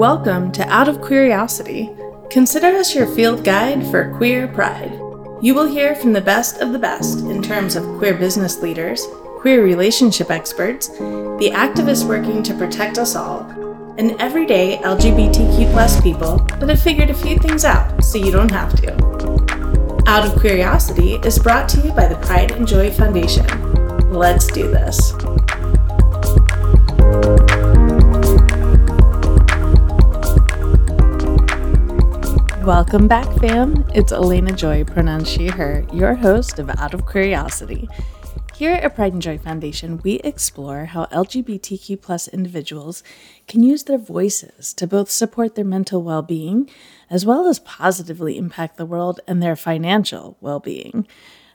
Welcome to Out of Curiosity. Consider us your field guide for queer pride. You will hear from the best of the best in terms of queer business leaders, queer relationship experts, the activists working to protect us all, and everyday LGBTQ plus people that have figured a few things out so you don't have to. Out of Curiosity is brought to you by the Pride and Joy Foundation. Let's do this. Welcome back, fam. It's Elena Joy, pronounced she, her, your host of Out of Curiosity. Here at Pride and Joy Foundation, we explore how LGBTQ plus individuals can use their voices to both support their mental well being as well as positively impact the world and their financial well being.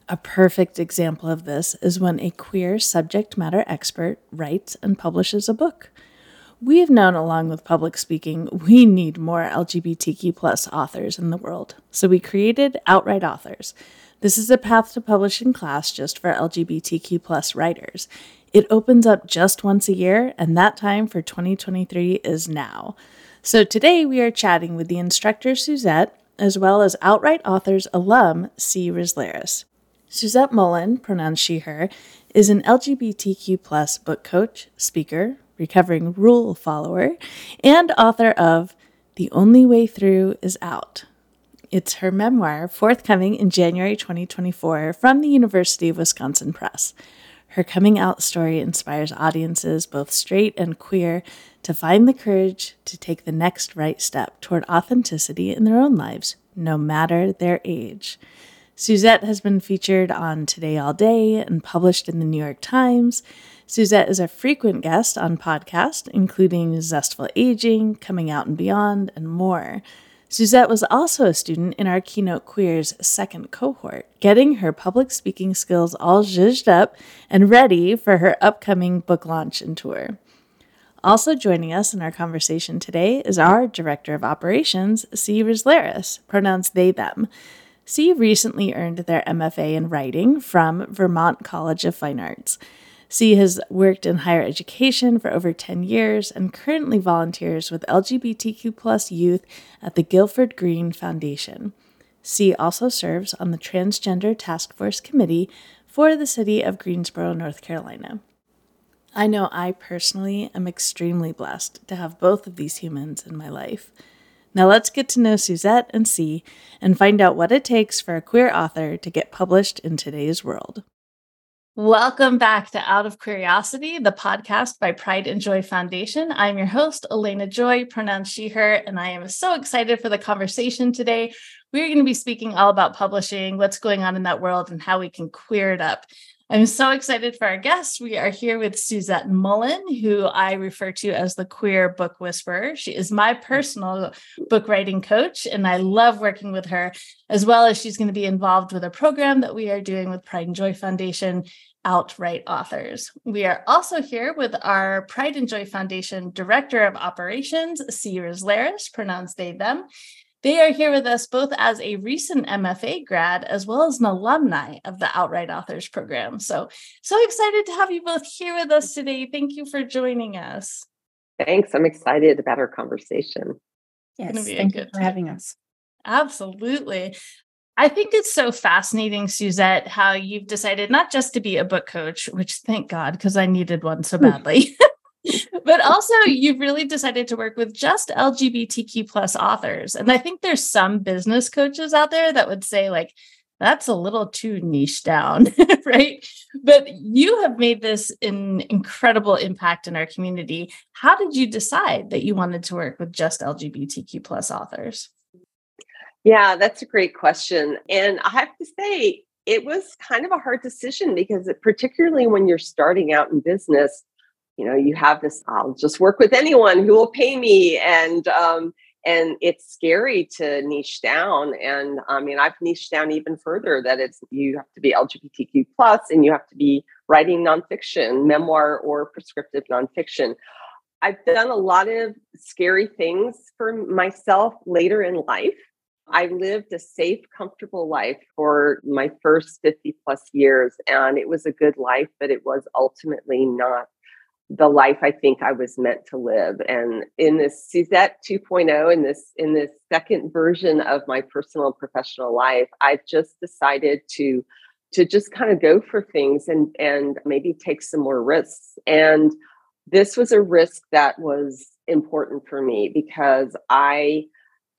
A perfect example of this is when a queer subject matter expert writes and publishes a book. We have known, along with public speaking, we need more LGBTQ plus authors in the world. So we created OUTWrite Authors. This is a path to publishing class just for LGBTQ plus writers. It opens up just once a year, and that time for 2023 is now. So today we are chatting with the instructor Suzette, as well as OUTWrite Authors alum C. Rizleris. Suzette Mullen, pronounced she, her, is an LGBTQ plus book coach, speaker, recovering rule follower, and author of The Only Way Through is Out. It's her memoir, forthcoming in January 2024 from the University of Wisconsin Press. Her coming out story inspires audiences, both straight and queer, to find the courage to take the next right step toward authenticity in their own lives, no matter their age. Suzette has been featured on Today All Day and published in the New York Times. Suzette is a frequent guest on podcasts, including Zestful Aging, Coming Out and Beyond, and more. Suzette was also a student in our Keynote Queer's second cohort, getting her public speaking skills all zhuzhed up and ready for her upcoming book launch and tour. Also joining us in our conversation today is our Director of Operations, C. Rizleris, pronounced they, them. C recently earned their MFA in writing from Vermont College of Fine Arts. C has worked in higher education for over 10 years and currently volunteers with LGBTQ plus youth at the Guilford Green Foundation. C also serves on the Transgender Task Force Committee for the city of Greensboro, North Carolina. I know I personally am extremely blessed to have both of these humans in my life. Now let's get to know Suzette and C and find out what it takes for a queer author to get published in today's world. Welcome back to Out of Curiosity, the podcast by Pride and Joy Foundation. I'm your host, Elena Joy, pronounced she, her, and I am so excited for the conversation today. We're going to be speaking all about publishing, what's going on in that world, and how we can queer it up. I'm so excited for our guest. We are here with Suzette Mullen, who I refer to as the queer book whisperer. She is my personal book writing coach, and I love working with her, as well as she's going to be involved with a program that we are doing with Pride and Joy Foundation OUTWrite Authors. We are also here with our Pride and Joy Foundation Director of Operations, C. Rizleris, pronounced they, them. They are here with us both as a recent MFA grad as well as an alumni of the OUTWrite Authors program. So, so excited to have you both here with us today. Thank you for joining us. Thanks. I'm excited about our conversation. Yes, thank you for having us. Absolutely. I think it's so fascinating, Suzette, how you've decided not just to be a book coach, which thank God, because I needed one so badly. but also you've really decided to work with just lgbtq plus authors. And i think there's some business coaches out there that would say like that's a little too niche down right? But you have made this an incredible impact in our community. How did you decide that you wanted to work with just lgbtq plus authors? Yeah, that's a great question. And I have to say, it was kind of a hard decision because, it, particularly when you're starting out in business, you know, you have this, I'll just work with anyone who will pay me. And, um, and it's scary to niche down. And I mean, I've niched down even further that it's, you have to be LGBTQ plus and you have to be writing nonfiction, memoir or prescriptive nonfiction. I've done a lot of scary things for myself later in life I lived a safe, comfortable life for my first 50 plus years, and it was a good life, but it was ultimately not the life I think I was meant to live. And in this Suzette 2.0, in this in this second version of my personal and professional life, I've just decided to to just kind of go for things and and maybe take some more risks. And this was a risk that was important for me because I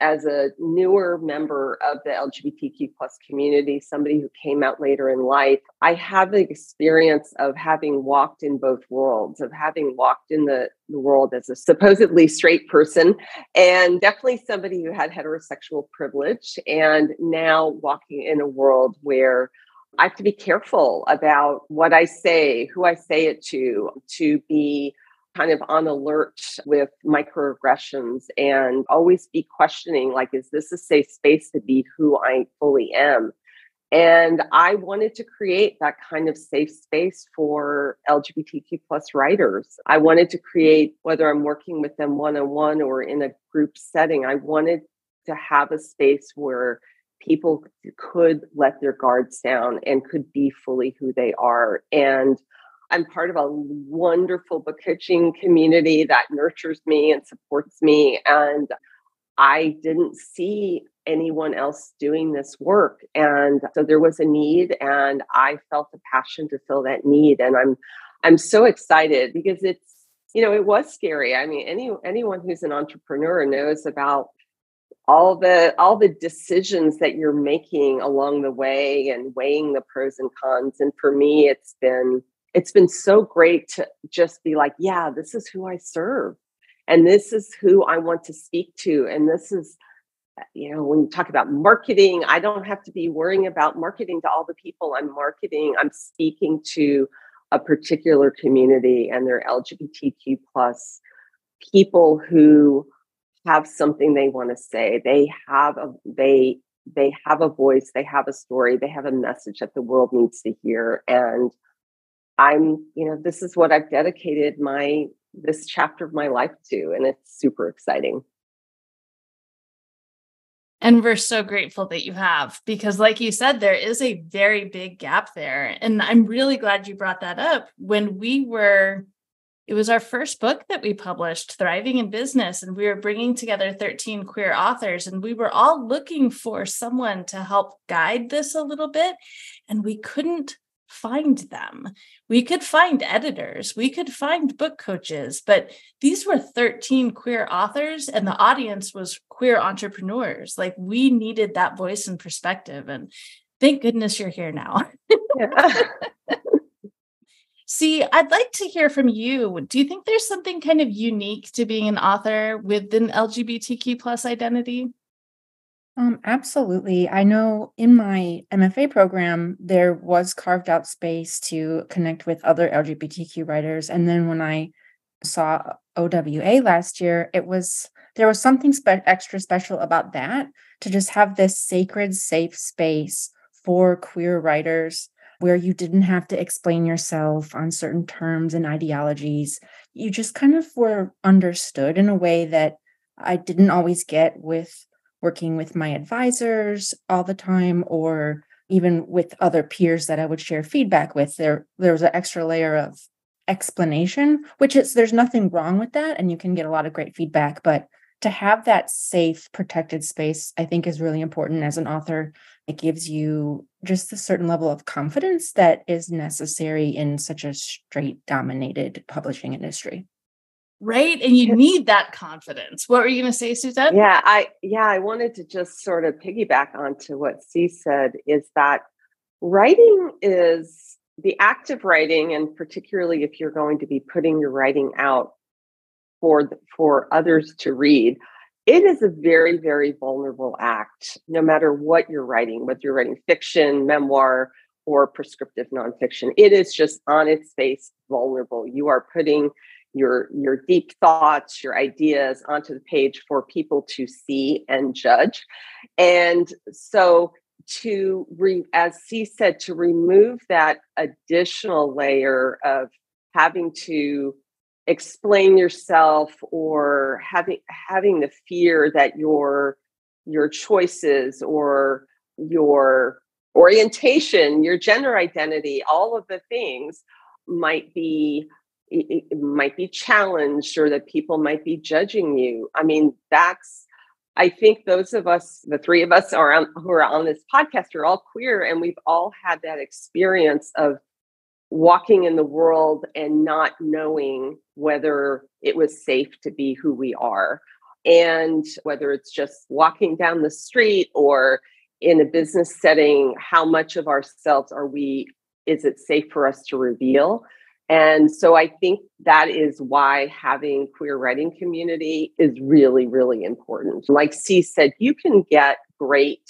as a newer member of the LGBTQ plus community, somebody who came out later in life, I have the experience of having walked in both worlds, of having walked in the, the world as a supposedly straight person, and definitely somebody who had heterosexual privilege, and now walking in a world where I have to be careful about what I say, who I say it to, to be kind of on alert with microaggressions and always be questioning like is this a safe space to be who i fully am? And i wanted to create that kind of safe space for lgbtq plus writers. I wanted to create whether i'm working with them one-on-one or in a group setting i wanted to have a space where people could let their guards down and could be fully who they are. And I'm part of a wonderful book coaching community that nurtures me and supports me. And I didn't see anyone else doing this work. And so there was a need and I felt a passion to fill that need. And I'm I'm so excited because it's, you know, it was scary. I mean, any anyone who's an entrepreneur knows about all the all the decisions that you're making along the way and weighing the pros and cons. And for me, it's been it's been so great to just be like, yeah, this is who I serve. And this is who I want to speak to. And this is, uh, you know, when you talk about marketing, I don't have to be worrying about marketing to all the people I'm marketing. I'm speaking to a particular community and they're LGBTQ plus people who have something they want to say. They have a they they have a voice, they have a story, they have a message that the world needs to hear. And I'm, you know, this is what I've dedicated my this chapter of my life to, and it's super exciting. And we're so grateful that you have, because, like you said, there is a very big gap there. And I'm really glad you brought that up. When we were, it was our first book that we published, Thriving in Business, and we were bringing together 13 queer authors, and we were all looking for someone to help guide this a little bit. And we couldn't find them. We could find editors, we could find book coaches, but these were 13 queer authors, and the audience was queer entrepreneurs. Like we needed that voice and perspective. And thank goodness you're here now. C, I'd like to hear from you. Do you think there's something kind of unique to being an author with an LGBTQ plus identity? Um, absolutely. I know in my MFA program, there was carved out space to connect with other LGBTQ writers. And then when I saw OWA last year, it was there was something spe- extra special about that to just have this sacred, safe space for queer writers where you didn't have to explain yourself on certain terms and ideologies. You just kind of were understood in a way that I didn't always get with working with my advisors all the time or even with other peers that I would share feedback with there there was an extra layer of explanation which is there's nothing wrong with that and you can get a lot of great feedback but to have that safe protected space I think is really important as an author. It gives you just a certain level of confidence that is necessary in such a straight dominated publishing industry right? And you need that confidence. What were you going to say suzette yeah i yeah i wanted to just sort of piggyback onto what c said is that writing is the act of writing and particularly if you're going to be putting your writing out for for others to read it is a very very vulnerable act no matter what you're writing whether you're writing fiction memoir or prescriptive nonfiction. It is just on its face vulnerable. You are putting your your deep thoughts your ideas onto the page for people to see and judge. And so to re, as c said to remove that additional layer of having to explain yourself or having having the fear that your your choices or your orientation your gender identity all of the things might be it, it might be challenged or that people might be judging you. I mean, that's I think those of us, the three of us are on, who are on this podcast, are all queer, and we've all had that experience of walking in the world and not knowing whether it was safe to be who we are, and whether it's just walking down the street or in a business setting, how much of ourselves are we? Is it safe for us to reveal? And so I think that is why having queer writing community is really, really important. Like C said, you can get great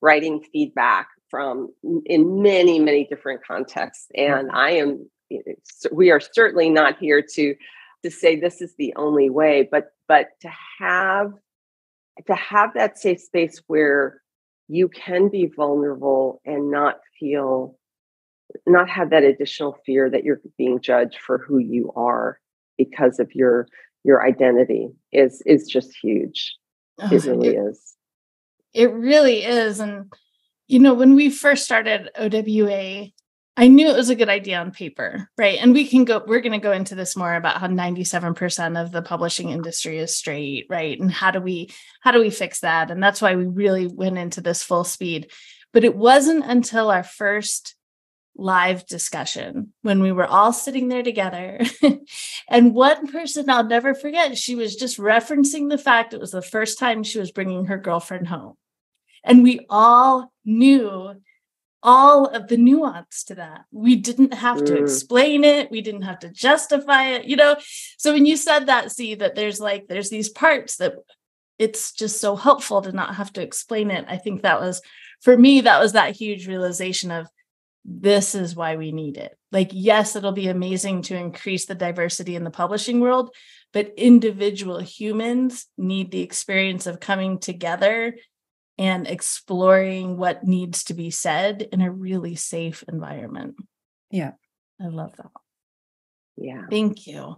writing feedback from in many, many different contexts. And. I am we are certainly not here to to say this is the only way, but but to have to have that safe space where you can be vulnerable and not feel not have that additional fear that you're being judged for who you are because of your your identity is is just huge. Oh, it really it, is. it really is and you know when we first started owa i knew it was a good idea on paper right? And we can go we're going to go into this more about how 97% of the publishing industry is straight right? And how do we how do we fix that? And that's why we really went into this full speed. But it wasn't until our first live discussion when we were all sitting there together. and one person I'll never forget, she was just referencing the fact it was the first time she was bringing her girlfriend home. And we all knew all of the nuance to that. We didn't have to mm. explain it, we didn't have to justify it, you know. So when you said that, C that there's like there's these parts that it's just so helpful to not have to explain it. I think that was for me that was that huge realization of this is why we need it. Like, yes, it'll be amazing to increase the diversity in the publishing world, but individual humans need the experience of coming together and exploring what needs to be said in a really safe environment. Yeah. I love that. Yeah. Thank you.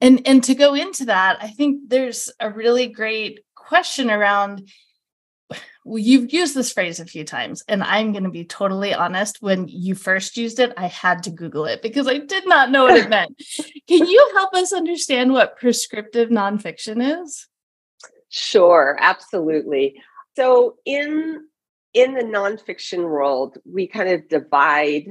And and to go into that, I think there's a really great question around you've used this phrase a few times, and I'm going to be totally honest. When you first used it, I had to Google it because I did not know what it meant. Can you help us understand what prescriptive nonfiction is? Sure, absolutely. So in in the nonfiction world, we kind of divide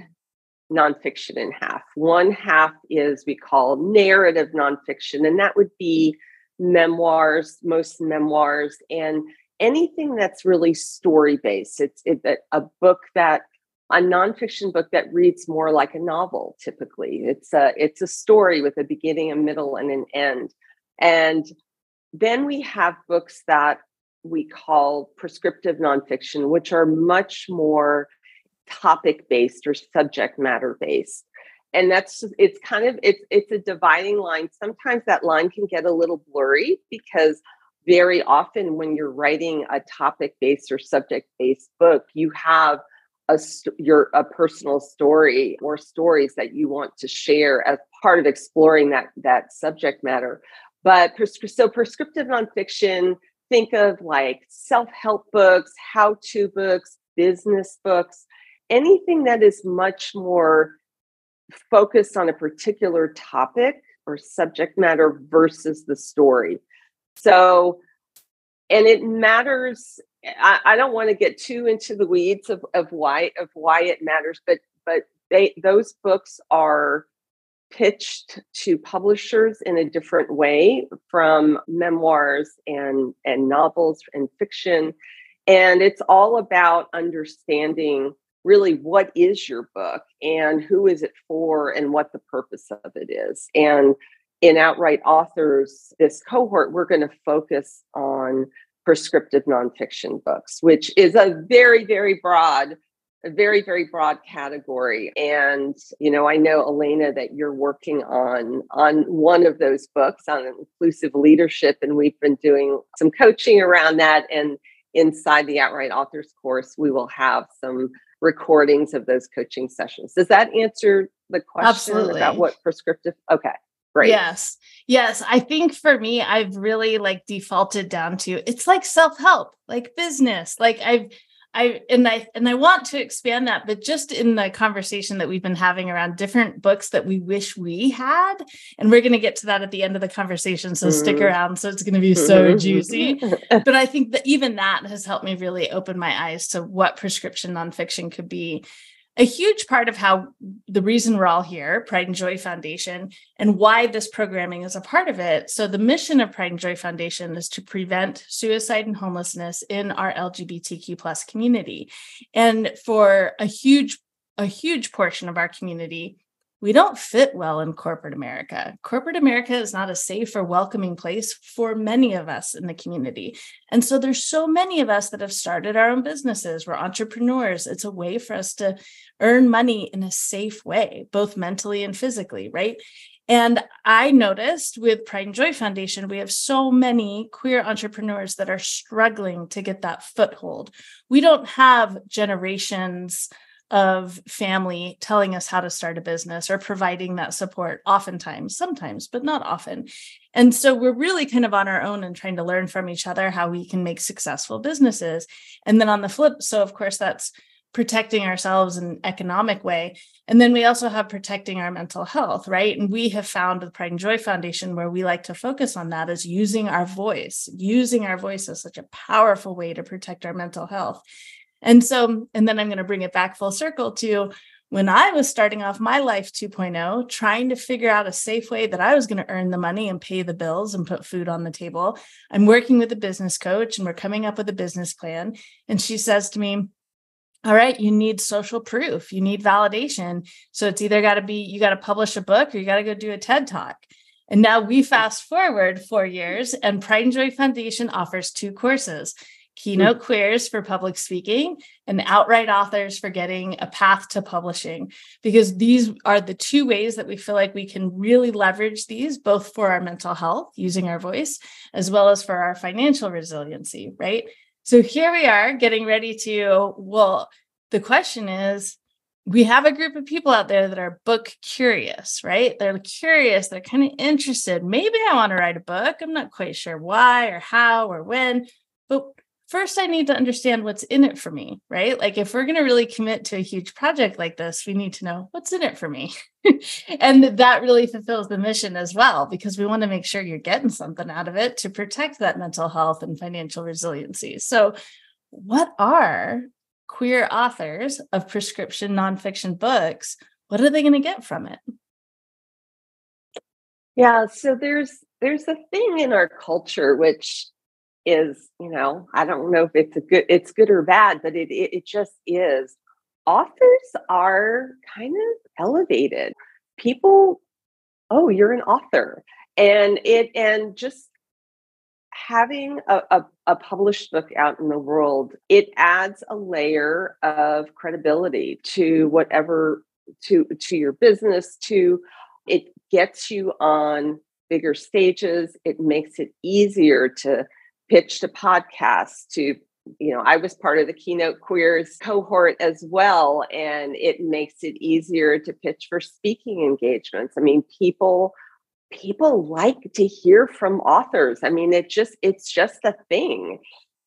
nonfiction in half. One half is we call narrative nonfiction, and that would be memoirs, most memoirs, and anything that's really story based. It's it, a book that a nonfiction book that reads more like a novel. Typically, it's a it's a story with a beginning, a middle, and an end. And then we have books that we call prescriptive nonfiction, which are much more topic based or subject matter based and that's it's kind of it's it's a dividing line sometimes that line can get a little blurry because very often when you're writing a topic based or subject based book you have a your a personal story or stories that you want to share as part of exploring that that subject matter. But so prescriptive nonfiction think of like self-help books how-to books business books anything that is much more focused on a particular topic or subject matter versus the story so, and it matters. I, I don't want to get too into the weeds of, of why of why it matters, but but they those books are pitched to publishers in a different way from memoirs and and novels and fiction and it's all about understanding really what is your book and who is it for and what the purpose of it is and in OUTWrite Authors, this cohort, we're going to focus on prescriptive nonfiction books, which is a very, very broad, a very, very broad category. And, you know, I know, Elena, that you're working on on one of those books on inclusive leadership, and we've been doing some coaching around that. And inside the OUTWrite Authors course, we will have some recordings of those coaching sessions. Does that answer the question Absolutely. about what prescriptive? Okay. Right. Yes. Yes. I think for me, I've really like defaulted down to it's like self-help, like business. Like I've I and I and I want to expand that, but just in the conversation that we've been having around different books that we wish we had, and we're going to get to that at the end of the conversation. So mm-hmm. stick around. So it's going to be so mm-hmm. juicy. but I think that even that has helped me really open my eyes to what prescription nonfiction could be a huge part of how the reason we're all here, Pride and Joy Foundation, and why this programming is a part of it. So, the mission of Pride and Joy Foundation is to prevent suicide and homelessness in our LGBTQ plus community. And for a huge, a huge portion of our community, we don't fit well in corporate America. Corporate America is not a safe or welcoming place for many of us in the community. And so there's so many of us that have started our own businesses. We're entrepreneurs. It's a way for us to earn money in a safe way, both mentally and physically, right? And I noticed with Pride and Joy Foundation, we have so many queer entrepreneurs that are struggling to get that foothold. We don't have generations of family telling us how to start a business or providing that support oftentimes sometimes but not often. And so we're really kind of on our own and trying to learn from each other how we can make successful businesses. And then on the flip so of course that's protecting ourselves in an economic way. And then we also have protecting our mental health right? And we have found with pride and joy foundation where we like to focus on that is using our voice using our voice as such a powerful way to protect our mental health and so, and then I'm going to bring it back full circle to when I was starting off my life 2.0, trying to figure out a safe way that I was going to earn the money and pay the bills and put food on the table. I'm working with a business coach and we're coming up with a business plan. And she says to me, all right, you need social proof, you need validation. So it's either got to be, you got to publish a book or you got to go do a TED talk. And now we fast forward four years, and Pride and Joy Foundation offers two courses keynote hmm. queers for public speaking and OUTWrite Authors for getting a path to publishing because these are the two ways that we feel like we can really leverage these both for our mental health using our voice as well as for our financial resiliency right so here we are getting ready to well the question is we have a group of people out there that are book curious, right? They're curious, they're kind of interested. Maybe I want to write a book. I'm not quite sure why or how or when, but first I need to understand what's in it for me, right? Like if we're going to really commit to a huge project like this, we need to know what's in it for me. and that really fulfills the mission as well because we want to make sure you're getting something out of it to protect that mental health and financial resiliency. So what are queer authors of prescription nonfiction books? What are they going to get from it? Yeah, so there's there's a thing in our culture which is you know i don't know if it's a good it's good or bad but it, it, it just is. Authors are kind of elevated. People oh you're an author. And it and just having a, a, a, published book out in the world it adds a layer of credibility to whatever to to your business to it gets you on bigger stages. It makes it easier to pitched a podcast to you know i was part of the keynote queers cohort as well and it makes it easier to pitch for speaking engagements. I mean people people like to hear from authors. I mean it just it's just a thing.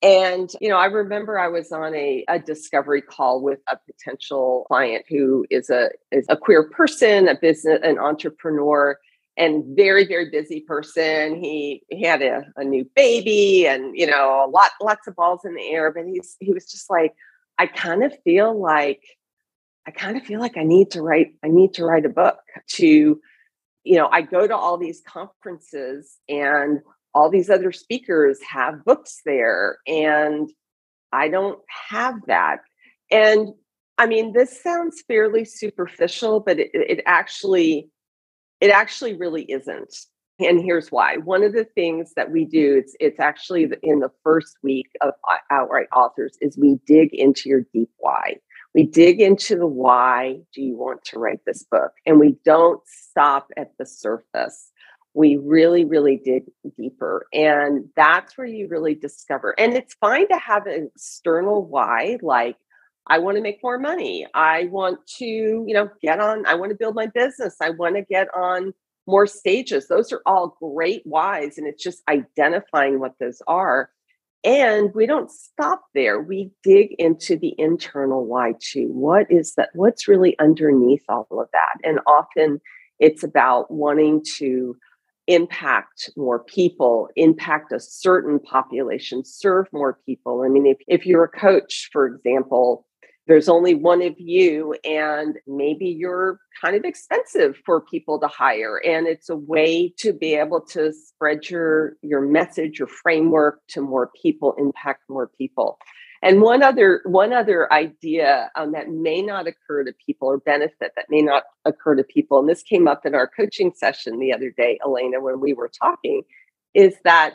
And you know i remember i was on a, a discovery call with a potential client who is a is a queer person a business an entrepreneur and very very busy person. He he had a, a new baby and you know a lot lots of balls in the air but he's he was just like i kind of feel like i kind of feel like i need to write i need to write a book to you know i go to all these conferences and all these other speakers have books there and i don't have that. And i mean this sounds fairly superficial but it, it actually it actually really isn't. And here's why. One of the things that we do, it's, it's actually in the first week of uh, OUTWrite Authors, is we dig into your deep why. We dig into the why do you want to write this book? And we don't stop at the surface. We really, really dig deeper. And that's where you really discover. And it's fine to have an external why, like I want to make more money. I want to, you know, get on, I want to build my business. I want to get on more stages. Those are all great whys. And it's just identifying what those are. and we don't stop there. We dig into the internal why too. What is that? What's really underneath all of that? And often it's about wanting to impact more people, impact a certain population, serve more people. I mean, if, if you're a coach, for example, there's only one of you, and maybe you're kind of expensive for people to hire. And it's a way to be able to spread your, your message, your framework to more people, impact more people. And one other one other idea um, that may not occur to people or benefit that may not occur to people, and this came up in our coaching session the other day, Elena, when we were talking, is that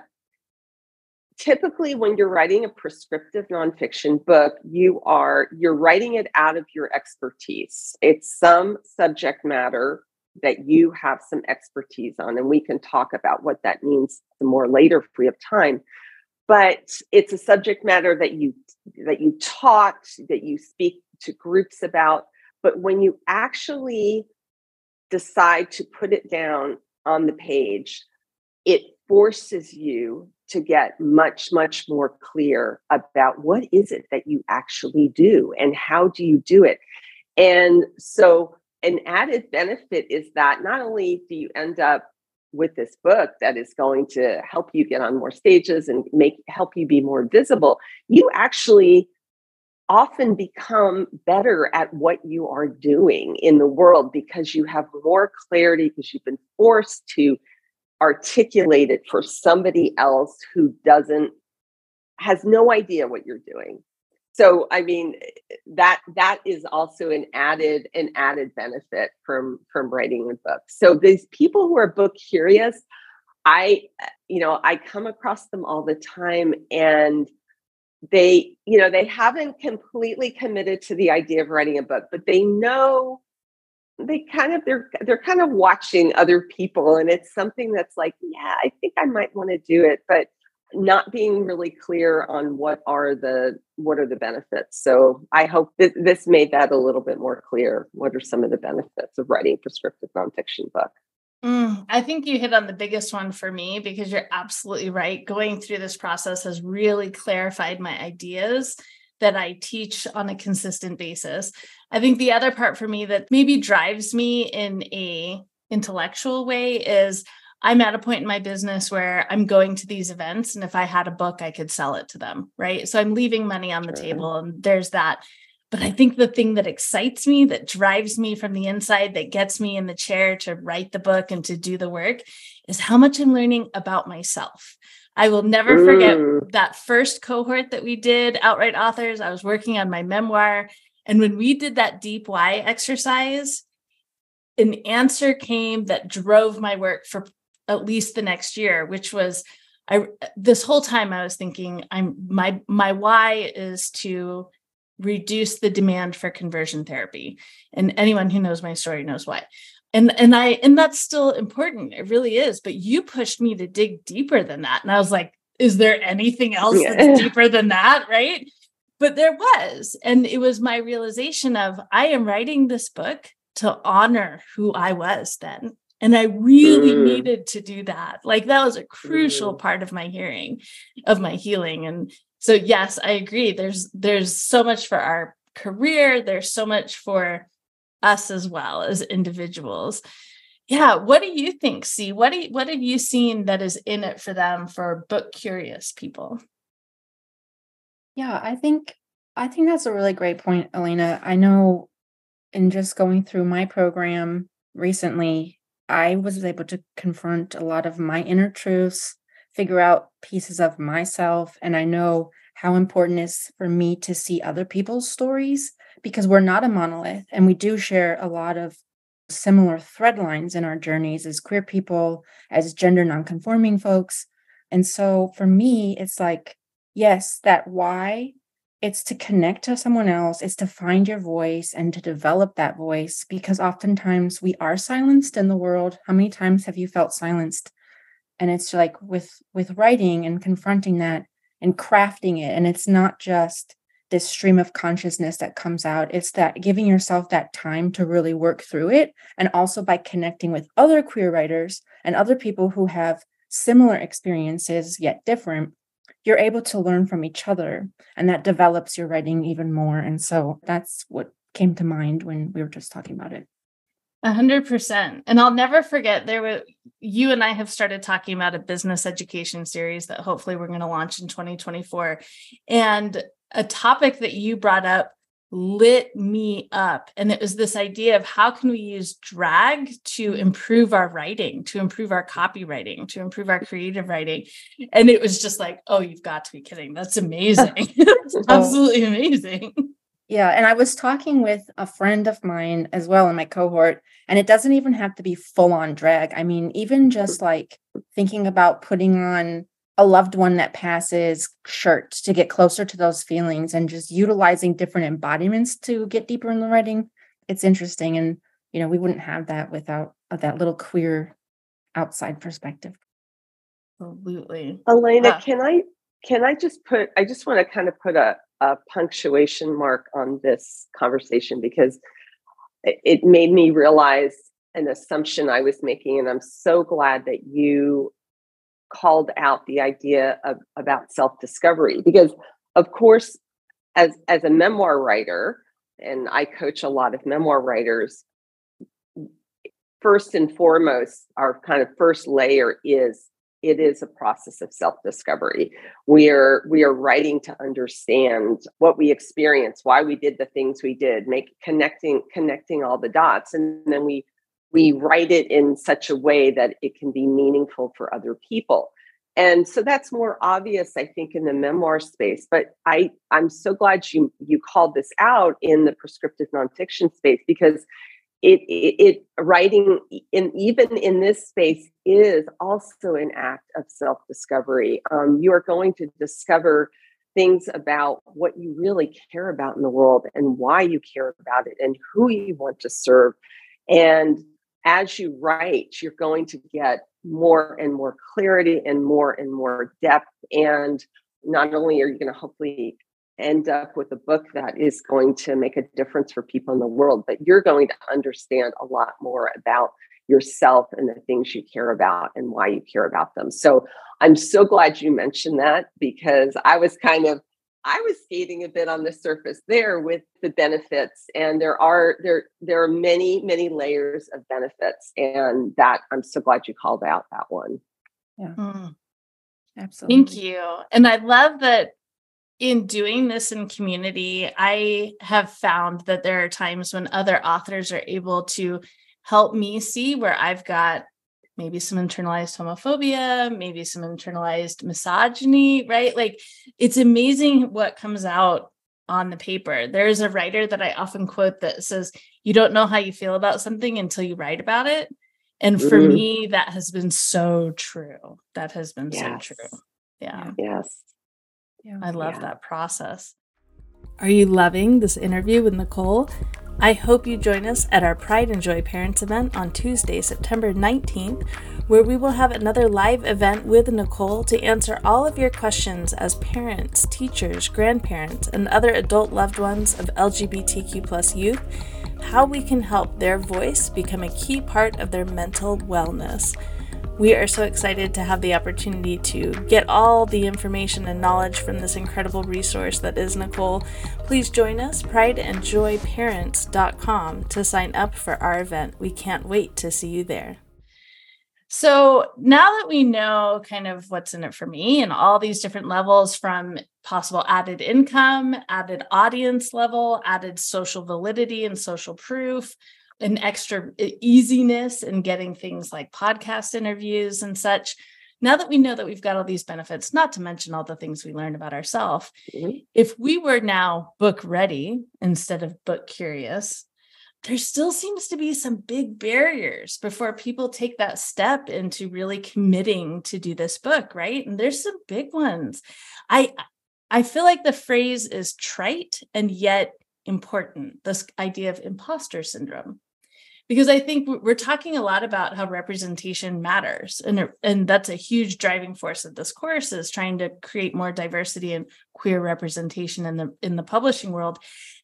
typically when you're writing a prescriptive nonfiction book, you are you're writing it out of your expertise. It's some subject matter that you have some expertise on, and we can talk about what that means more later if we have time but it's a subject matter that you that you taught that you speak to groups about but when you actually decide to put it down on the page it forces you to get much much more clear about what is it that you actually do and how do you do it? And so an added benefit is that not only do you end up with this book that is going to help you get on more stages and make help you be more visible you actually often become better at what you are doing in the world because you have more clarity because you've been forced to articulate it for somebody else who doesn't has no idea what you're doing. So i mean that that is also an added an added benefit from from writing a book. So these people who are book curious i you know i come across them all the time and they you know they haven't completely committed to the idea of writing a book but they know they kind of they're they're kind of watching other people and it's something that's like yeah i think i might want to do it but not being really clear on what are the what are the benefits. So i hope that this made that a little bit more clear what are some of the benefits of writing a prescriptive nonfiction book. Mm, i think you hit on the biggest one for me because you're absolutely right. Going through this process has really clarified my ideas that i teach on a consistent basis i think the other part for me that maybe drives me in a intellectual way is I'm at a point in my business where I'm going to these events, and if I had a book, I could sell it to them. Right. So I'm leaving money on the table, and there's that. But I think the thing that excites me, that drives me from the inside, that gets me in the chair to write the book and to do the work is how much I'm learning about myself. I will never forget mm. that first cohort that we did, OUTWrite Authors. I was working on my memoir. And when we did that deep why exercise, an answer came that drove my work for at least the next year, which was I this whole time I was thinking I'm my my why is to reduce the demand for conversion therapy. And anyone who knows my story knows why. And and I and that's still important. It really is. But you pushed me to dig deeper than that. And I was like, is there anything else yeah. that's deeper than that? Right. But there was. And it was my realization of I am writing this book to honor who I was then and I really mm. needed to do that. Like that was a crucial mm. part of my hearing, of my healing. And so yes, I agree. There's there's so much for our career, there's so much for us as well as individuals. Yeah, what do you think, C? What do you, what have you seen that is in it for them for book curious people? Yeah, I think I think that's a really great point, Elena. I know in just going through my program recently, I was able to confront a lot of my inner truths, figure out pieces of myself. And I know how important it is for me to see other people's stories because we're not a monolith and we do share a lot of similar thread lines in our journeys as queer people, as gender nonconforming folks. And so for me, it's like, yes, that why it's to connect to someone else it's to find your voice and to develop that voice because oftentimes we are silenced in the world how many times have you felt silenced and it's like with with writing and confronting that and crafting it and it's not just this stream of consciousness that comes out it's that giving yourself that time to really work through it and also by connecting with other queer writers and other people who have similar experiences yet different you're able to learn from each other and that develops your writing even more. And so that's what came to mind when we were just talking about it. A hundred percent. And I'll never forget there were you and I have started talking about a business education series that hopefully we're going to launch in 2024. And a topic that you brought up lit me up. And it was this idea of how can we use drag to improve our writing, to improve our copywriting, to improve our creative writing. And it was just like, oh, you've got to be kidding. That's amazing. That's absolutely amazing. Yeah. And I was talking with a friend of mine as well in my cohort, and it doesn't even have to be full on drag. I mean, even just like thinking about putting on a loved one that passes shirt to get closer to those feelings and just utilizing different embodiments to get deeper in the writing. It's interesting. And, you know, we wouldn't have that without uh, that little queer outside perspective. Absolutely. Elena, yeah. can I can I just put I just want to kind of put a, a punctuation mark on this conversation because it, it made me realize an assumption I was making. And I'm so glad that you called out the idea of about self-discovery because of course as as a memoir writer and I coach a lot of memoir writers first and foremost our kind of first layer is it is a process of self-discovery. We are we are writing to understand what we experience why we did the things we did make connecting connecting all the dots and then we we write it in such a way that it can be meaningful for other people. And so that's more obvious i think in the memoir space but i i'm so glad you you called this out in the prescriptive nonfiction space because it, it, it writing in even in this space is also an act of self-discovery. Um, you are going to discover things about what you really care about in the world and why you care about it and who you want to serve. And as you write, you're going to get more and more clarity and more and more depth. And not only are you going to hopefully end up with a book that is going to make a difference for people in the world, but you're going to understand a lot more about yourself and the things you care about and why you care about them. So I'm so glad you mentioned that because I was kind of I was skating a bit on the surface there with the benefits, and there are there there are many many layers of benefits, and that I'm so glad you called out that one. Yeah, mm. absolutely. Thank you, and I love that in doing this in community. I have found that there are times when other authors are able to help me see where I've got maybe some internalized homophobia, maybe some internalized misogyny, right? Like it's amazing what comes out on the paper. There's a writer that I often quote that says, You don't know how you feel about something until you write about it. And for mm. me, that has been so true. That has been yes. so true. Yeah. Yes. Yeah. I love yeah. that process. Are you loving this interview with Nicole? I hope you join us at our Pride and Joy Parents event on Tuesday, September 19th, where we will have another live event with Nicole to answer all of your questions as parents, teachers, grandparents, and other adult loved ones of LGBTQ youth, how we can help their voice become a key part of their mental wellness. We are so excited to have the opportunity to get all the information and knowledge from this incredible resource that is Nicole. Please join us, prideandjoyparents.com, to sign up for our event. We can't wait to see you there. So now that we know kind of what's in it for me and all these different levels from possible added income, added audience level, added social validity and social proof, an extra easiness in getting things like podcast interviews and such. Now that we know that we've got all these benefits, not to mention all the things we learned about ourselves, mm-hmm. if we were now book ready instead of book curious, there still seems to be some big barriers before people take that step into really committing to do this book, right? And there's some big ones. I I feel like the phrase is trite and yet important. This idea of imposter syndrome because I think we're talking a lot about how representation matters, and and that's a huge driving force of this course is trying to create more diversity and queer representation in the in the publishing world,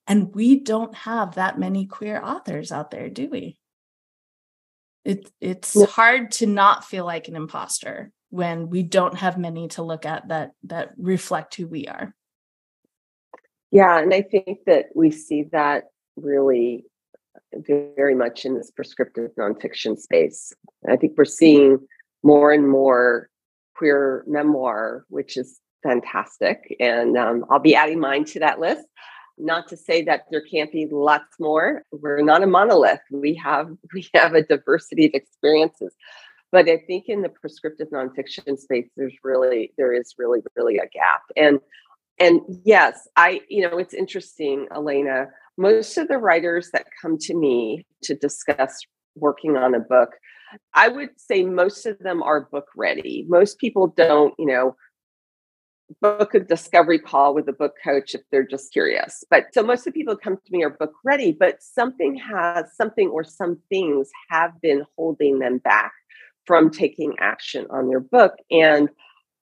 and we don't have that many queer authors out there, do we? It it's hard to not feel like an imposter when we don't have many to look at that that reflect who we are. Yeah, and I think that we see that really very much in this prescriptive nonfiction space. I think we're seeing more and more queer memoir, which is fantastic. And um, I'll be adding mine to that list. Not to say that there can't be lots more. We're not a monolith. We have we have a diversity of experiences. But I think in the prescriptive nonfiction space, there's really there is really really a gap. And and yes, I you know it's interesting, Elena. Most of the writers that come to me to discuss working on a book, I would say most of them are book ready. Most people don't, you know, book a discovery call with a book coach if they're just curious. But so most of the people come to me are book ready, but something has something or some things have been holding them back from taking action on their book. And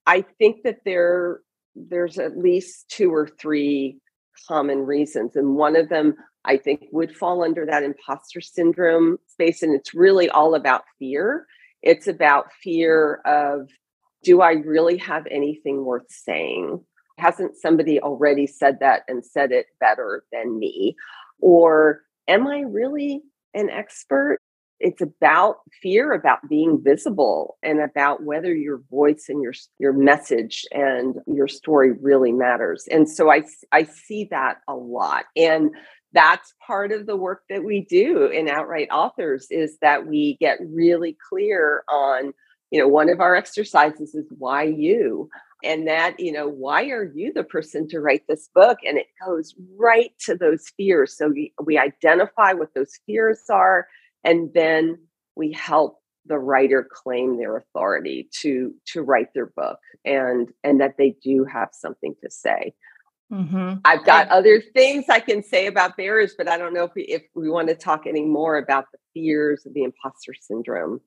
I think that there there's at least two or three common reasons. And one of them I think would fall under that imposter syndrome space. And it's really all about fear. It's about fear of do I really have anything worth saying? Hasn't somebody already said that and said it better than me? Or am I really an expert? It's about fear about being visible and about whether your voice and your your message and your story really matters. And so I I see that a lot. And that's part of the work that we do in OUTWrite Authors is that we get really clear on you know one of our exercises is why you and that you know why are you the person to write this book and it goes right to those fears so we, we identify what those fears are and then we help the writer claim their authority to to write their book and and that they do have something to say. Mm-hmm. i've got other things i can say about barriers but i don't know if we if we want to talk any more about the fears of the imposter syndrome.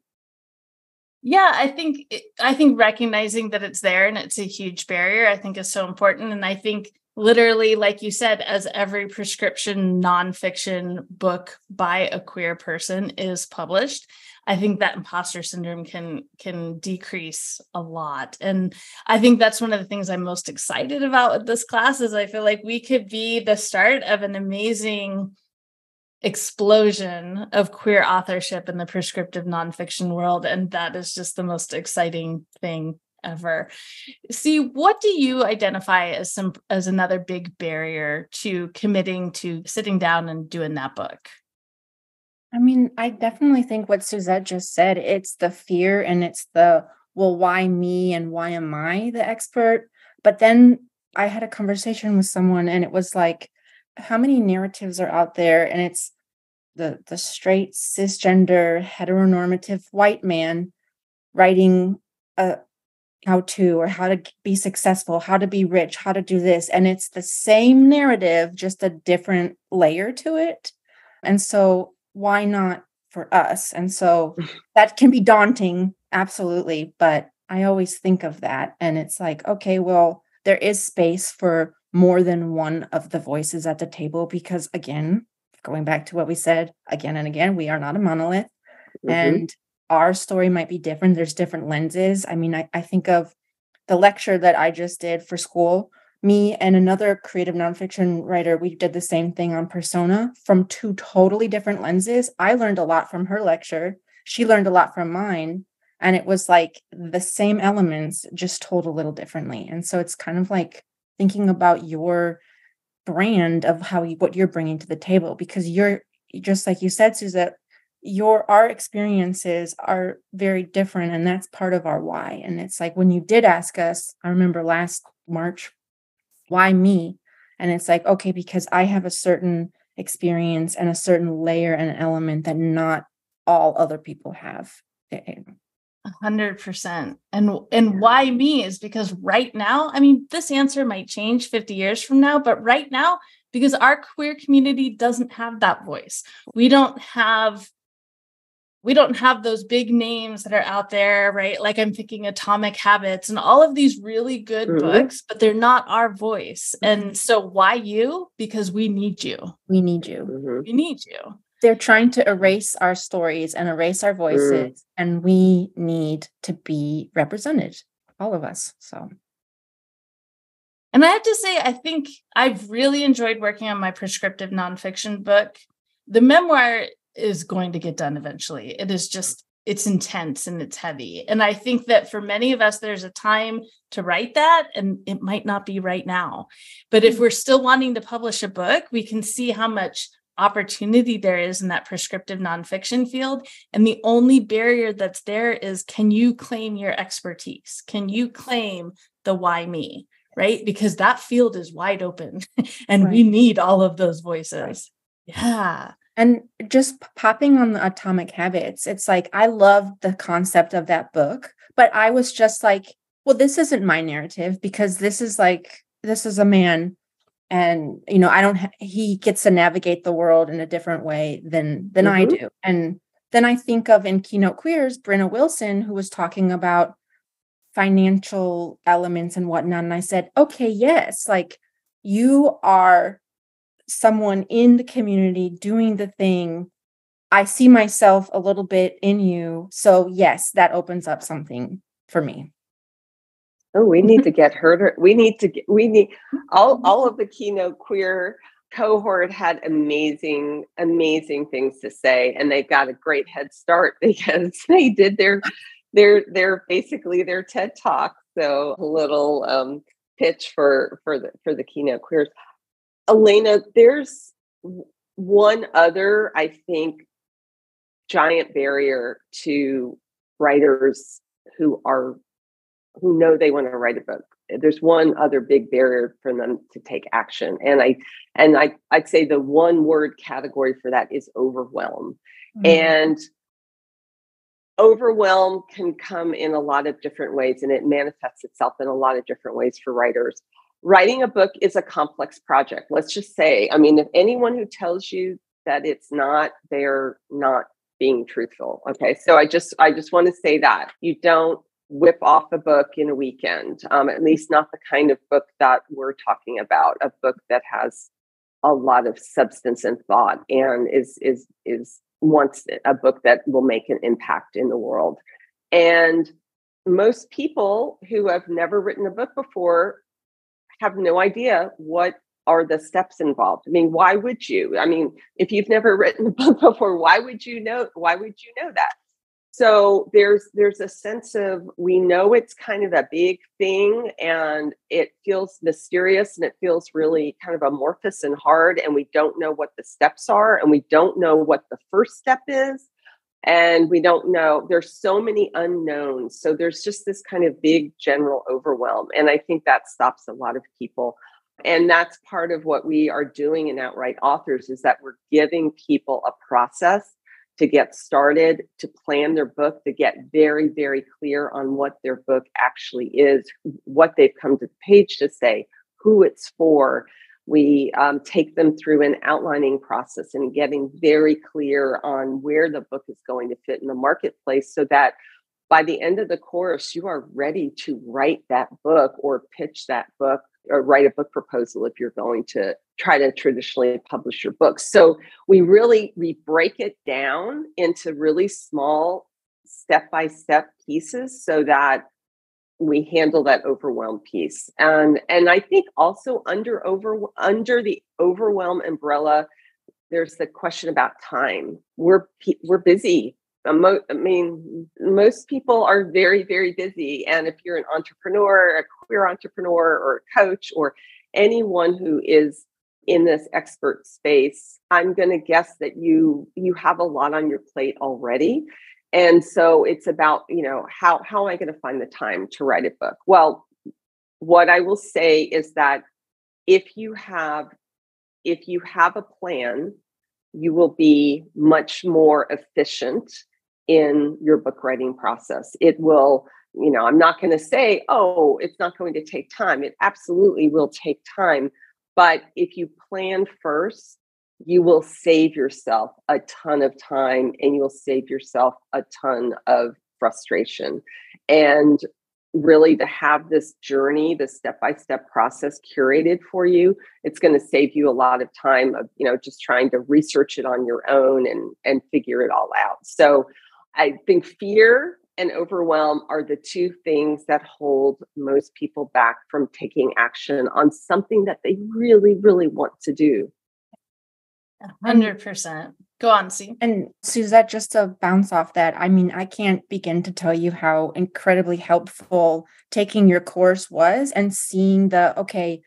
Yeah i think i think recognizing that it's there and it's a huge barrier i think is so important and i think literally like you said as every prescription nonfiction book by a queer person is published i think that imposter syndrome can can decrease a lot and i think that's one of the things i'm most excited about with this class is i feel like we could be the start of an amazing explosion of queer authorship in the prescriptive nonfiction world. And that is just the most exciting thing ever. C, what do you identify as some as another big barrier to committing to sitting down and doing that book? I mean, I definitely think what Suzette just said, it's the fear and it's the well, why me and why am I the expert? But then I had a conversation with someone and it was like, how many narratives are out there and it's the the straight cisgender heteronormative white man writing a how to or how to be successful how to be rich how to do this and it's the same narrative just a different layer to it and so why not for us and so that can be daunting absolutely but i always think of that and it's like okay well there is space for more than one of the voices at the table because again going back to what we said again and again we are not a monolith mm-hmm. and our story might be different there's different lenses. I mean I, I think of the lecture that i just did for school me and another creative nonfiction writer we did the same thing on persona from two totally different lenses. I learned a lot from her lecture she learned a lot from mine and it was like the same elements just told a little differently. And so it's kind of like thinking about your brand of how you what you're bringing to the table because you're just like you said Suzette your our experiences are very different and that's part of our why and it's like when you did ask us I remember last March why me and it's like okay because I have a certain experience and a certain layer and element that not all other people have eh, eh. a hundred percent. And and why me is because right now, I mean, this answer might change 50 years from now, but right now, because our queer community doesn't have that voice. We don't have we don't have those big names that are out there, right? Like I'm thinking Atomic Habits and all of these really good mm-hmm. books, but they're not our voice. And so why you? Because we need you. We need you. Mm-hmm. We need you. they're trying to erase our stories and erase our voices mm. and we need to be represented all of us so and i have to say i think i've really enjoyed working on my prescriptive nonfiction book the memoir is going to get done eventually it is just it's intense and it's heavy and i think that for many of us there's a time to write that and it might not be right now but if mm. we're still wanting to publish a book we can see how much opportunity there is in that prescriptive nonfiction field. And the only barrier that's there is can you claim your expertise? Can you claim the why me? Right? Because that field is wide open and right. we need all of those voices. Yeah. And just popping on the atomic habits, it's like I love the concept of that book, but I was just like, well, this isn't my narrative because this is like, this is a man and you know i don't ha- he gets to navigate the world in a different way than than mm-hmm. i do and then i think of in keynote queers brenna wilson who was talking about financial elements and whatnot and i said okay yes like you are someone in the community doing the thing i see myself a little bit in you so yes that opens up something for me Oh, we need to get her. We need to get, we need all, all of the keynote queer cohort had amazing, amazing things to say. And they got a great head start because they did their, their, their basically their TED talk. So a little um, pitch for, for the, for the keynote queers. Elena, there's one other, I think, giant barrier to writers who are who know they want to write a book. There's one other big barrier for them to take action and i and i i'd say the one word category for that is overwhelm. Mm-hmm. and overwhelm can come in a lot of different ways and it manifests itself in a lot of different ways for writers writing a book is a complex project. Let's just say i mean if anyone who tells you that it's not they're not being truthful okay? So i just i just want to say that. You don't whip off a book in a weekend, um, at least not the kind of book that we're talking about, a book that has a lot of substance and thought and is is is wants a book that will make an impact in the world. And most people who have never written a book before have no idea what are the steps involved. I mean, why would you? I mean, if you've never written a book before, why would you know why would you know that? so there's there's a sense of we know it's kind of a big thing and it feels mysterious and it feels really kind of amorphous and hard and we don't know what the steps are and we don't know what the first step is and we don't know there's so many unknowns so there's just this kind of big general overwhelm and i think that stops a lot of people and that's part of what we are doing in OUTWrite Authors is that we're giving people a process to get started, to plan their book, to get very, very clear on what their book actually is, what they've come to the page to say, who it's for. We um, take them through an outlining process and getting very clear on where the book is going to fit in the marketplace so that by the end of the course, you are ready to write that book or pitch that book or write a book proposal if you're going to try to traditionally publish your books. So we really we break it down into really small step by step pieces so that we handle that overwhelm piece. And and I think also under over under the overwhelm umbrella there's the question about time. We're we're busy. I mean, most people are very, very busy. And if you're an entrepreneur, a queer entrepreneur, or a coach, or anyone who is in this expert space i'm going to guess that you you have a lot on your plate already and so it's about you know how how am i going to find the time to write a book? Well what i will say is that if you have if you have a plan you will be much more efficient in your book writing process. It will you know i'm not going to say oh it's not going to take time. It absolutely will take time. But if you plan first, you will save yourself a ton of time and you'll save yourself a ton of frustration. And really to have this journey, the step by step process curated for you. It's going to save you a lot of time of, you know, just trying to research it on your own and, and figure it all out. So I think fear and overwhelm are the two things that hold most people back from taking action on something that they really, really want to do. 100%. Go on, C. And Suzette, just to bounce off that, I mean, I can't begin to tell you how incredibly helpful taking your course was and seeing the, okay,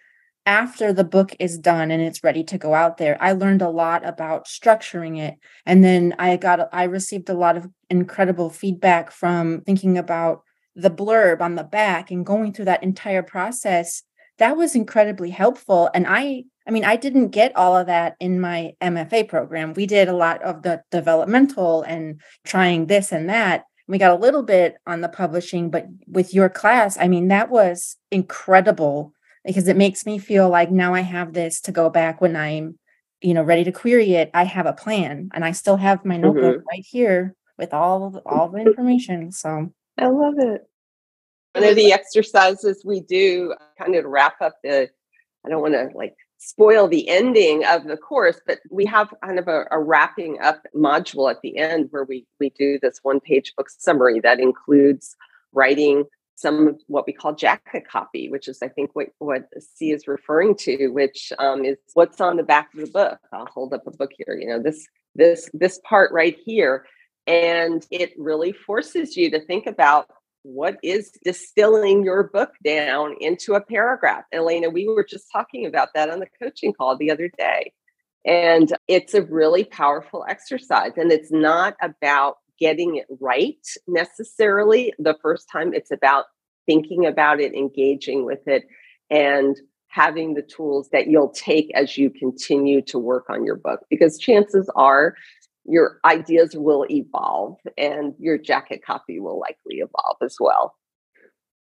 after the book is done and it's ready to go out there, I learned a lot about structuring it. And then I got, I received a lot of incredible feedback from thinking about the blurb on the back and going through that entire process. That was incredibly helpful. And I I mean, I didn't get all of that in my MFA program. We did a lot of the developmental and trying this and that. We got a little bit on the publishing, but with your class, I mean, that was incredible because it makes me feel like now I have this to go back when I'm, you know, ready to query it. I have a plan and I still have my notebook mm-hmm. right here with all all the information. So I love it. One of the exercises we do kind of wrap up the I don't want to like spoil the ending of the course, but we have kind of a, a, wrapping up module at the end where we we do this one page book summary that includes writing some of what we call jacket copy, which is I think what what C is referring to, which um, is what's on the back of the book. I'll hold up a book here. You know this this this part right here, and it really forces you to think about what is distilling your book down into a paragraph? Elena, we were just talking about that on the coaching call the other day. And it's a really powerful exercise. And it's not about getting it right necessarily the first time, it's about thinking about it, engaging with it, and having the tools that you'll take as you continue to work on your book. Because chances are your ideas will evolve and your jacket copy will likely evolve as well.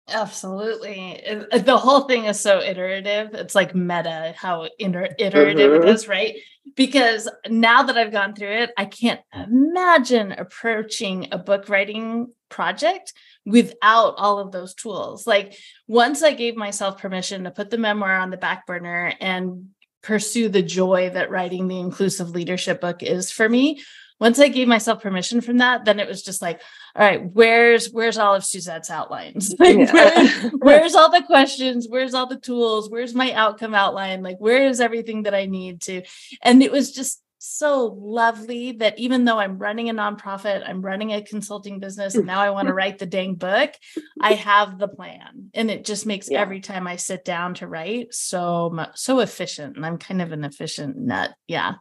Absolutely. The whole thing is so iterative. It's like meta, how inter- iterative mm-hmm. it is, right? Because now that I've gone through it, I can't imagine approaching a book writing project without all of those tools. Like once I gave myself permission to put the memoir on the back burner and pursue the joy that writing the inclusive leadership book is for me. Once i gave myself permission from that then it was just like all right where's where's all of suzette's outlines? Like yeah. where, where's all the questions? Where's all the tools? Where's my outcome outline? Like where is everything that i need to? And it was just so lovely that even though I'm running a nonprofit, I'm running a consulting business, and mm. now I want to write the dang book, I have the plan. And it just makes yeah. every time I sit down to write so much, so efficient. And I'm kind of an efficient nut. Yeah.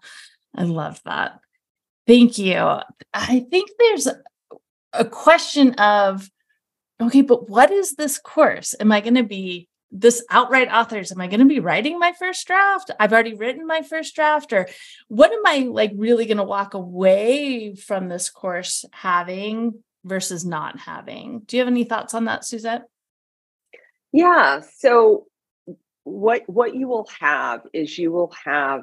I love that. Thank you. I think there's a question of, okay, but what is this course? Am I going to be this OUTWrite Authors am i going to be writing my first draft? I've already written my first draft or what am i like really going to walk away from this course having versus not having? Do you have any thoughts on that suzette? Yeah so what what you will have is you will have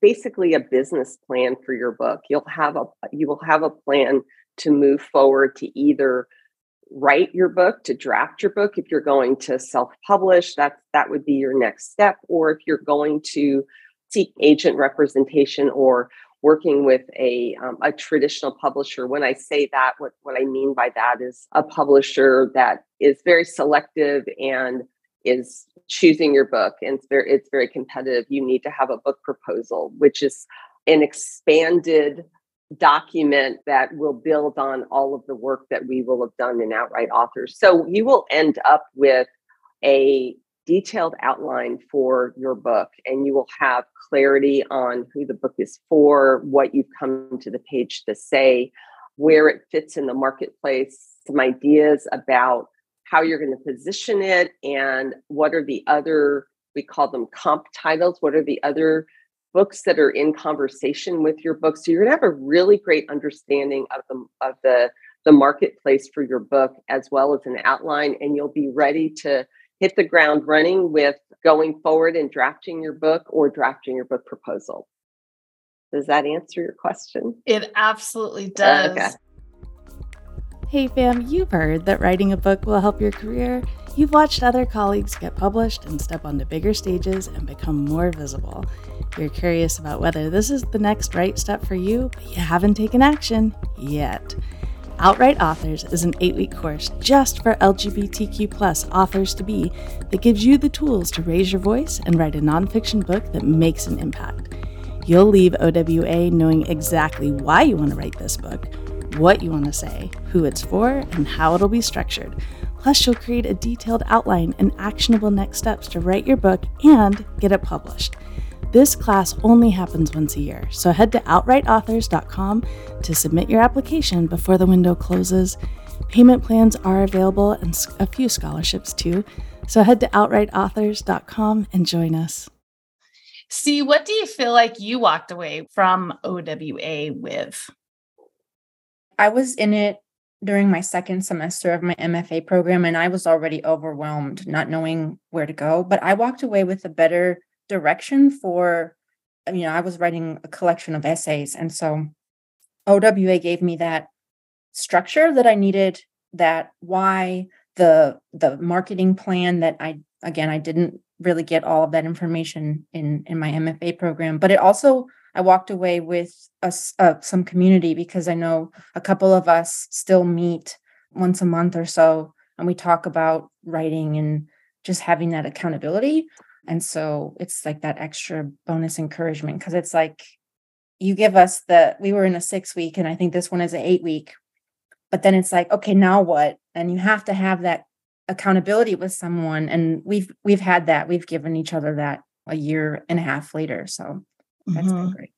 basically a business plan for your book. You'll have a you will have a plan to move forward to either write your book to draft your book if you're going to self-publish that that would be your next step or if you're going to seek agent representation or working with a, um, a traditional publisher. When i say that what, what i mean by that is a publisher that is very selective and is choosing your book and it's very it's very competitive. You need to have a book proposal which is an expanded document that will build on all of the work that we will have done in OUTWrite Authors. So you will end up with a detailed outline for your book and you will have clarity on who the book is for, what you've come to the page to say, where it fits in the marketplace, some ideas about how you're going to position it and what are the other we call them comp titles what are the other books that are in conversation with your book. So you're going to have a really great understanding of the of the the marketplace for your book as well as an outline and you'll be ready to hit the ground running with going forward and drafting your book or drafting your book proposal. Does that answer your question? It absolutely does. Okay. Hey fam, you've heard that writing a book will help your career. You've watched other colleagues get published and step onto bigger stages and become more visible. You're curious about whether this is the next right step for you, but you haven't taken action yet. OUTWrite Authors is an eight week course just for LGBTQ plus authors to be that gives you the tools to raise your voice and write a nonfiction book that makes an impact. You'll leave OWA knowing exactly why you want to write this book, what you want to say, who it's for, and how it'll be structured. Plus, you'll create a detailed outline and actionable next steps to write your book and get it published. This class only happens once a year, so head to outwriteauthors.com to submit your application before the window closes. Payment plans are available and a few scholarships too, so head to outwriteauthors.com and join us. C, what do you feel like you walked away from OWA with? I was in it during my second semester of my MFA program, and I was already overwhelmed, not knowing where to go. But I walked away with a better direction for, you know, I was writing a collection of essays. And so OWA gave me that structure that I needed, that why the the marketing plan that I again I didn't really get all of that information in in my MFA program, but it also I walked away with us uh, some community because I know a couple of us still meet once a month or so, and we talk about writing and just having that accountability. And so it's like that extra bonus encouragement because it's like you give us the we were in a six week, and I think this one is an eight week, but then it's like okay, now what? And you have to have that accountability with someone, and we've we've had that. We've given each other that a year and a half later. So that's mm-hmm. been great.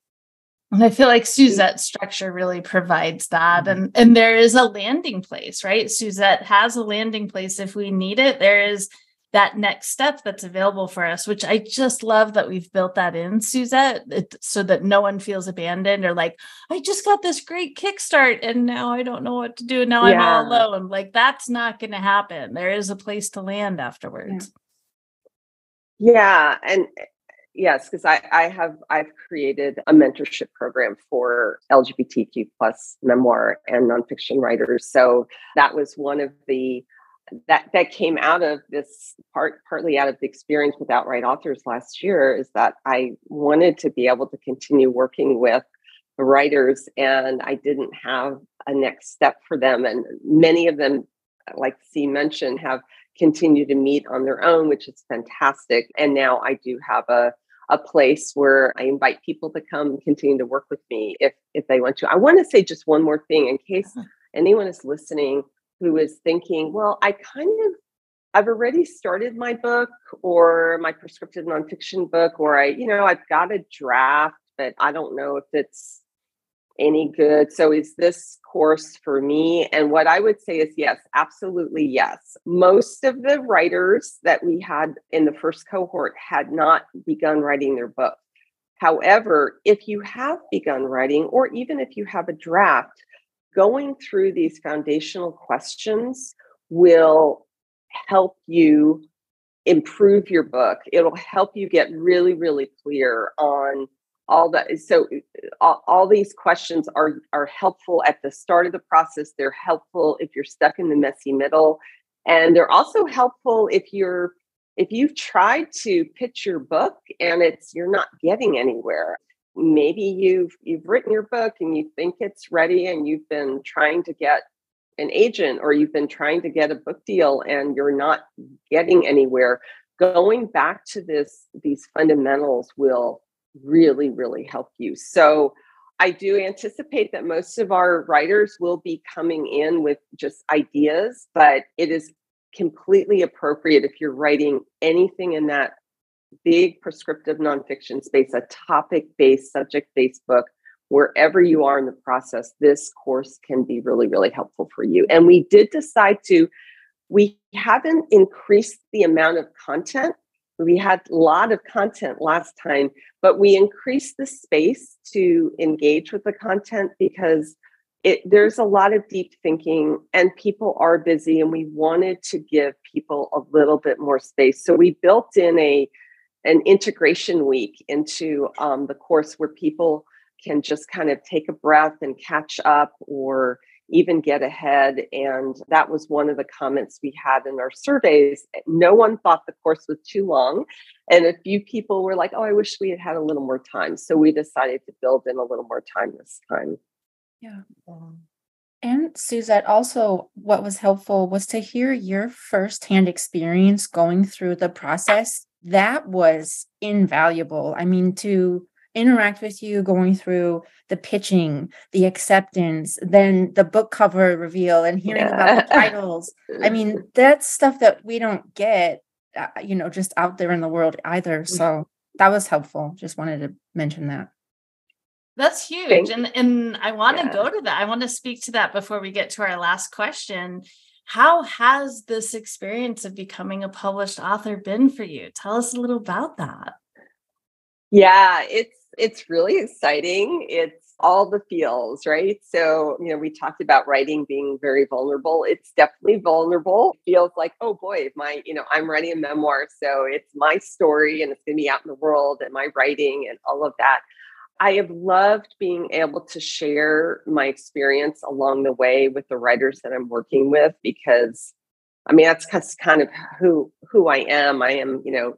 And I feel like Suzette's structure really provides that. Mm-hmm. And and there is a landing place, right? Suzette has a landing place if we need it. There is that next step that's available for us, which I just love that we've built that in, Suzette, it, so that no one feels abandoned or like, I just got this great kickstart and now I don't know what to do. And now yeah. I'm all alone. Like, that's not going to happen. There is a place to land afterwards. Yeah. yeah. And eh, Yes, because I, I have I've created a mentorship program for LGBTQ plus memoir and nonfiction writers. So that was one of the that that came out of this part partly out of the experience with OUTWrite Authors last year is that I wanted to be able to continue working with the writers and I didn't have a next step for them. And many of them, like C mentioned, have continued to meet on their own, which is fantastic. And now I do have a a place where I invite people to come continue to work with me if if they want to. I want to say just one more thing in case uh-huh. anyone is listening who is thinking, well, I kind of I've already started my book or my prescriptive nonfiction book, or I, you know, I've got a draft, but I don't know if it's any good. So is this course for me? And what I would say is yes, absolutely yes. Most of the writers that we had in the first cohort had not begun writing their book. However, if you have begun writing, or even if you have a draft, going through these foundational questions will help you improve your book. It'll help you get really, really clear on all that so eh, all, all, these questions are are helpful at the start of the process. They're helpful if you're stuck in the messy middle. And they're also helpful if you're if you've tried to pitch your book and it's you're not getting anywhere maybe you've you've written your book and you think it's ready and you've been trying to get an agent or you've been trying to get a book deal and you're not getting anywhere going back to this these fundamentals will really, really help you. So I do anticipate that most of our writers will be coming in with just ideas, but it is completely appropriate if you're writing anything in that big prescriptive nonfiction space, a topic based, subject based book, wherever you are in the process, this course can be really, really helpful for you. And we did decide to, we haven't increased the amount of content we had a lot of content last time, but we increased the space to engage with the content because it, there's a lot of deep thinking and people are busy and we wanted to give people a little bit more space. So we built in a an integration week into um, the course where people can just kind of take a breath and catch up or even get ahead. And that was one of the comments we had in our surveys. No one thought the course was too long. And a few people were like, oh, I wish we had had a little more time. So we decided to build in a little more time this time. Yeah. And Suzette, also what was helpful was to hear your firsthand experience going through the process. That was invaluable. I mean, to interact with you going through the pitching, the acceptance, then the book cover reveal and hearing yeah. about the titles. I mean, that's stuff that we don't get, uh, you know, just out there in the world either. Mm. So that was helpful. Just wanted to mention that. That's huge. And and I want to yeah. go to that. I want to speak to that before we get to our last question. How has this experience of becoming a published author been for you? Tell us a little about that. Yeah, it's it's really exciting. It's all the feels, right? So, you know, we talked about writing being very vulnerable. It's definitely vulnerable. It feels like, oh boy, my, you know, I'm writing a memoir. So it's my story and it's going to be out in the world and my writing and all of that. I have loved being able to share my experience along the way with the writers that I'm working with because I mean that's kind of who who I am. I am, you know,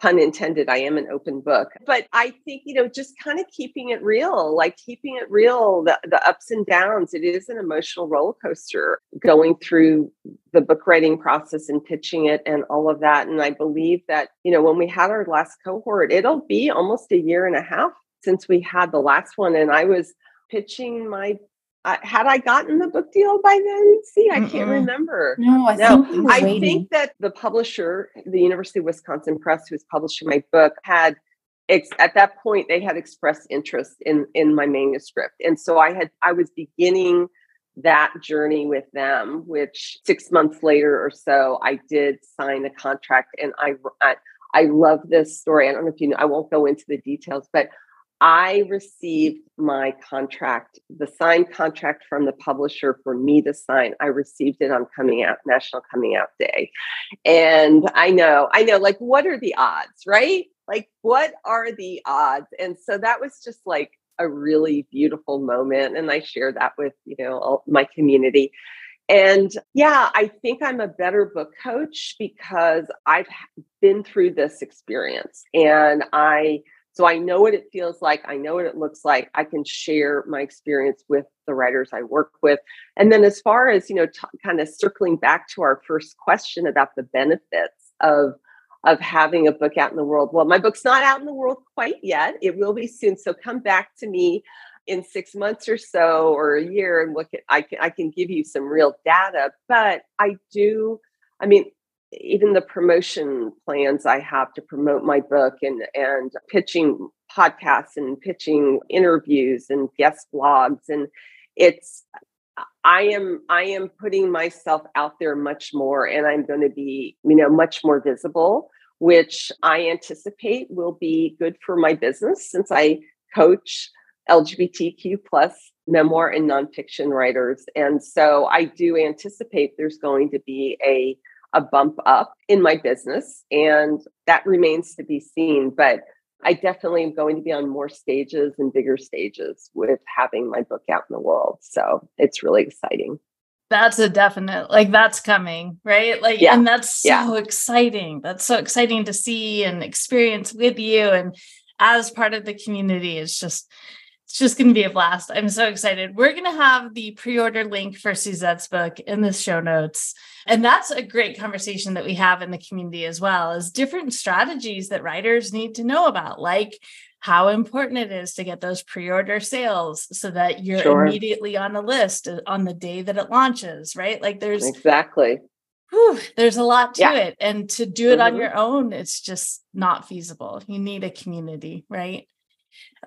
pun intended, I am an open book. But I think, you know, just kind of keeping it real, like keeping it real, the, the ups and downs. It is an emotional roller coaster going through the book writing process and pitching it and all of that. And I believe that, you know, when we had our last cohort, it'll be almost a year and a half since we had the last one. And I was pitching my uh, had I gotten the book deal by then? See, I Mm-mm. can't remember. No, I no, think I waiting. think that the publisher, the University of Wisconsin Press, who was publishing my book, had ex- at that point they had expressed interest in in my manuscript, and so I had I was beginning that journey with them. Which six months later or so, I did sign a contract, and I I, I love this story. I don't know if you know. I won't go into the details, but I received my contract, the signed contract from the publisher for me to sign. I received it on coming out, National Coming Out Day. And I know, I know, like, what are the odds, right? Like, what are the odds? And so that was just like a really beautiful moment. And I share that with, you know, my community. And yeah, I think I'm a better book coach because I've been through this experience and I, so I know what it feels like. I know what it looks like. I can share my experience with the writers I work with. And then, as far as, you know, t- kind of circling back to our first question about the benefits of, of having a book out in the world. Well, my book's not out in the world quite yet. It will be soon. So come back to me in six months or so or a year and look at I can I can give you some real data. But I do, I mean, even the promotion plans I have to promote my book and and pitching podcasts and pitching interviews and guest blogs. And it's I am I am putting myself out there much more and I'm going to be you know much more visible which I anticipate will be good for my business since I coach LGBTQ plus memoir and nonfiction writers. And so I do anticipate there's going to be a a bump up in my business, and that remains to be seen. But I definitely am going to be on more stages and bigger stages with having my book out in the world. So it's really exciting. That's a definite, like, that's coming, right? Like, yeah. and that's so yeah. exciting. That's so exciting to see and experience with you. And as part of the community, it's just, it's just going to be a blast. I'm so excited. We're going to have the pre order link for Suzette's book in the show notes. And that's a great conversation that we have in the community as well as different strategies that writers need to know about, like how important it is to get those pre order sales so that you're sure. immediately on the list uh, on the day that it launches, right? Like there's exactly. Whew, there's a lot to yeah. it. And to do it mm-hmm. on your own, it's just not feasible. You need a community, right?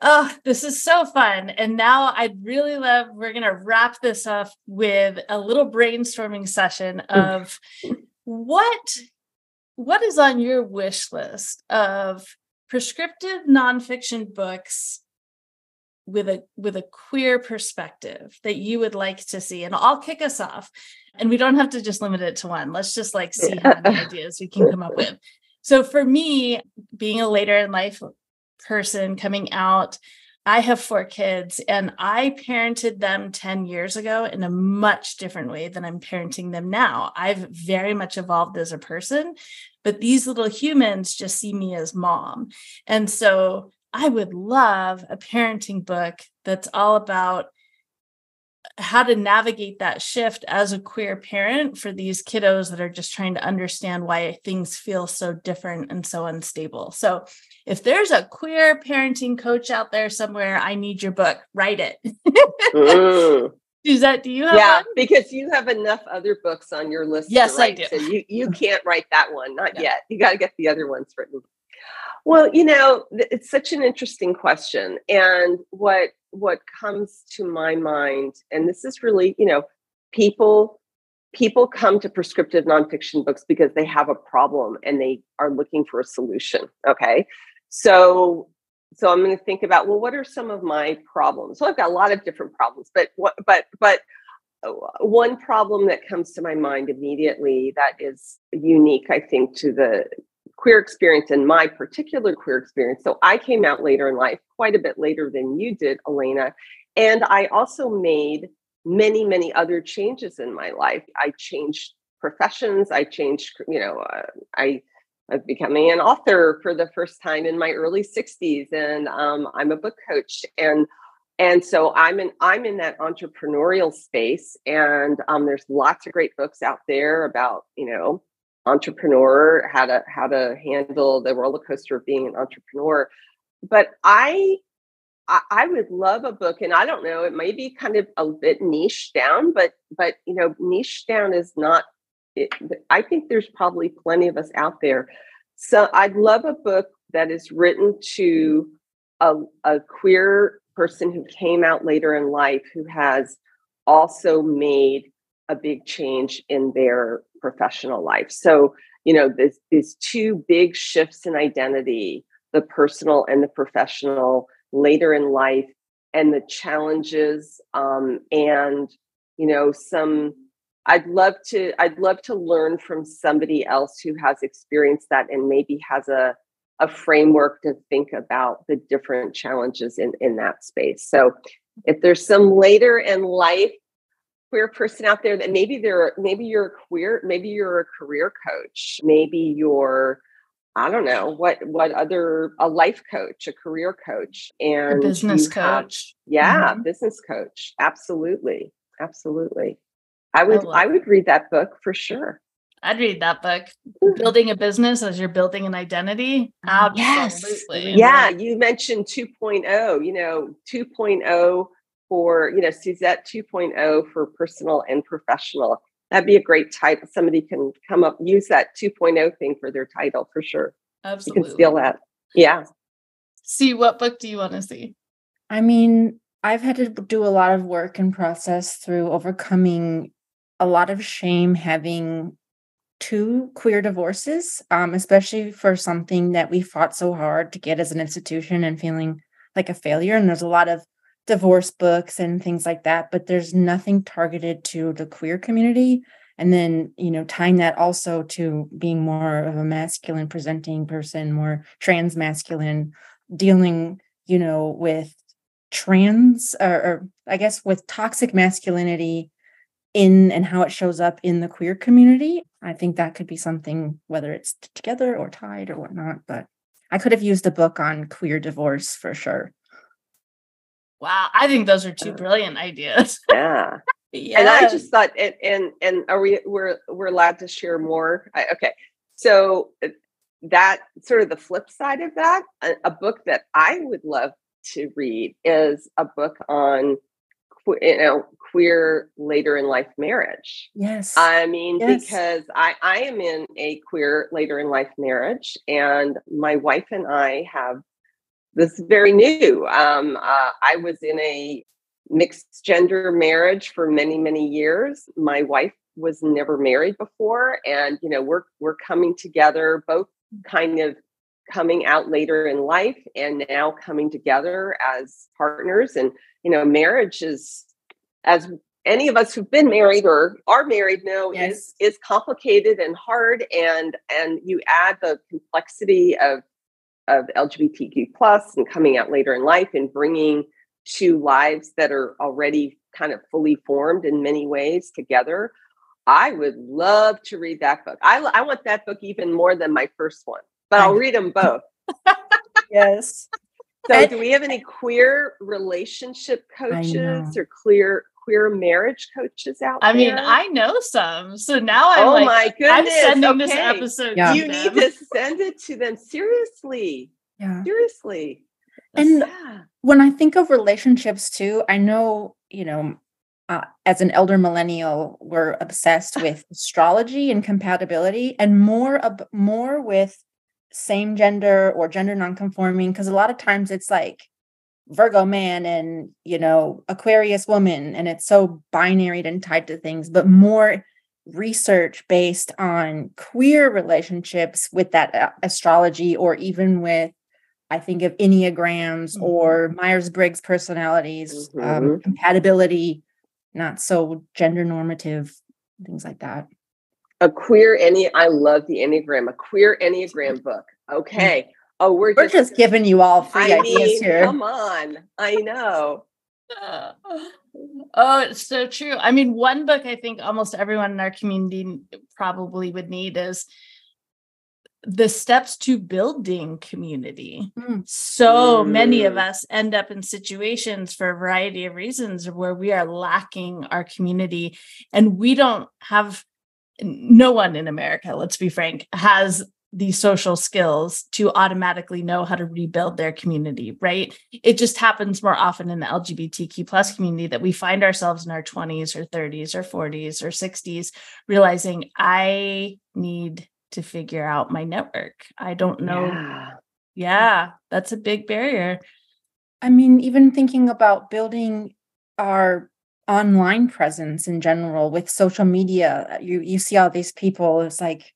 Oh, this is so fun. And now I'd really love, we're going to wrap this up with a little brainstorming session of what what is on your wish list of prescriptive nonfiction books with a with a queer perspective that you would like to see? And i'll kick us off. And we don't have to just limit it to one. Let's just like see how many ideas we can come up with. So for me being a later in life person coming out, I have four kids and I parented them 10 years ago in a much different way than I'm parenting them now. I've very much evolved as a person, but these little humans just see me as mom. And so I would love a parenting book that's all about how to navigate that shift as a queer parent for these kiddos that are just trying to understand why things feel so different and so unstable. So, if there's a queer parenting coach out there somewhere, I need your book. Write it. mm. Suzette, do you have Yeah, one? because you have enough other books on your list. Yes, I do. So you, you can't write that one, not yet. You got to get the other ones written. Well, you know, it's such an interesting question. And what what comes to my mind, and this is really, you know, people people come to prescriptive nonfiction books because they have a problem and they are looking for a solution. Okay. So so I'm going to think about well, what are some of my problems? So I've got a lot of different problems, but what but but uh, one problem that comes to my mind immediately that is unique, I think, to the queer experience and my particular queer experience. So I came out later in life, quite a bit later than you did, Elena. And I also made many, many other changes in my life. I changed professions. I changed, you know, uh, I of becoming an author for the first time in my early 60s and um, i'm a book coach and and so i'm in i'm in that entrepreneurial space and um, there's lots of great books out there about you know entrepreneur how to how to handle the roller coaster of being an entrepreneur but i I would love a book, and I don't know, it may be kind of a bit niche down, but but you know, niche down is not it, I think there's probably plenty of us out there. So I'd love a book that is written to a, a queer person who came out later in life who has also made a big change in their professional life. So, you know, there's these two big shifts in identity, the personal and the professional later in life, and the challenges um, and, you know, some I'd love to I'd love to learn from somebody else who has experienced that and maybe has a a framework to think about the different challenges in in that space. So if there's some later in life queer person out there that maybe they're maybe you're a queer maybe you're a career coach maybe you're I don't know what what other a life coach, a career coach, and a business coach. Have, yeah, mm-hmm. business coach. Absolutely, absolutely. I would I, I would read that book for sure. I'd read that book. Building a business as you're building an identity. Absolutely. Yes. Yeah, you mentioned 2.0, you know, 2.0 for, you know, Suzette 2.0 for personal and professional. That'd be a great title. Somebody can come up, use that 2.0 thing for their title for sure. Absolutely. You can steal that. Yeah. C, what book do you want to see? I mean, I've had to do a lot of work and process through overcoming a lot of shame having two queer divorces, um, especially for something that we fought so hard to get as an institution and feeling like a failure. And there's a lot of divorce books and things like that, but there's nothing targeted to the queer community. And then, you know, tying that also to being more of a masculine presenting person, more trans masculine, dealing, you know, with trans or, or I guess with toxic masculinity in and how it shows up in the queer community. I think that could be something, whether it's together or tied or whatnot. But I could have used a book on queer divorce for sure. Wow, I think those are two brilliant ideas. Yeah. yeah. And I just thought, and, and and are we we're we're allowed to share more? I, okay, so uh, that sort of the flip side of that, a, a book that I would love to read is a book on you know queer later in life marriage yes i mean yes. because i i am in a queer later in life marriage and my wife and i have this is very new. Um uh, i was in a mixed gender marriage for many many years. My wife was never married before and you know we're we're coming together both kind of coming out later in life and now coming together as partners. And you know marriage is as any of us who've been married or are married know yes. is is complicated and hard and and you add the complexity of of LGBTQ plus and coming out later in life and bringing two lives that are already kind of fully formed in many ways together. I would love to read that book. I, I want that book even more than my first one, but I'll read them both. yes. So, do we have any queer relationship coaches or queer queer marriage coaches out there. I there? mean, I know some. So now I'm oh like, my goodness. I'm sending okay. this episode. Yeah. to You need to send it to them seriously. Yeah. Seriously. And Yeah. when I think of relationships too, I know, you know, uh, as an elder millennial, we're obsessed with astrology and compatibility and more ab- more with same gender or gender nonconforming because a lot of times it's like Virgo man and, you know, Aquarius woman and it's so binary and tied to things, but more research based on queer relationships with that uh, astrology or even with I think of Enneagrams Mhm. or Myers Briggs personalities, um, Mhm. compatibility, not so gender normative, things like that. A queer Enne I love the Enneagram, a queer Enneagram book. Okay. Oh, we're, We're just giving you all free I ideas mean, here. come on. I know. Uh, oh, it's so true. I mean, one book I think almost everyone in our community probably would need is the steps to building community. Mm. So many of Mm. us end up in situations for a variety of reasons where we are lacking our community and we don't have no one in America, let's be frank, has the social skills to automatically know how to rebuild their community, right? It just happens more often in the LGBTQ plus community that we find ourselves in our 20s or 30s or 40s or 60s realizing I need to figure out my network. I don't know. Yeah. Yeah, that's a big barrier. I mean, even thinking about building our online presence in general with social media, you you see all these people. It's like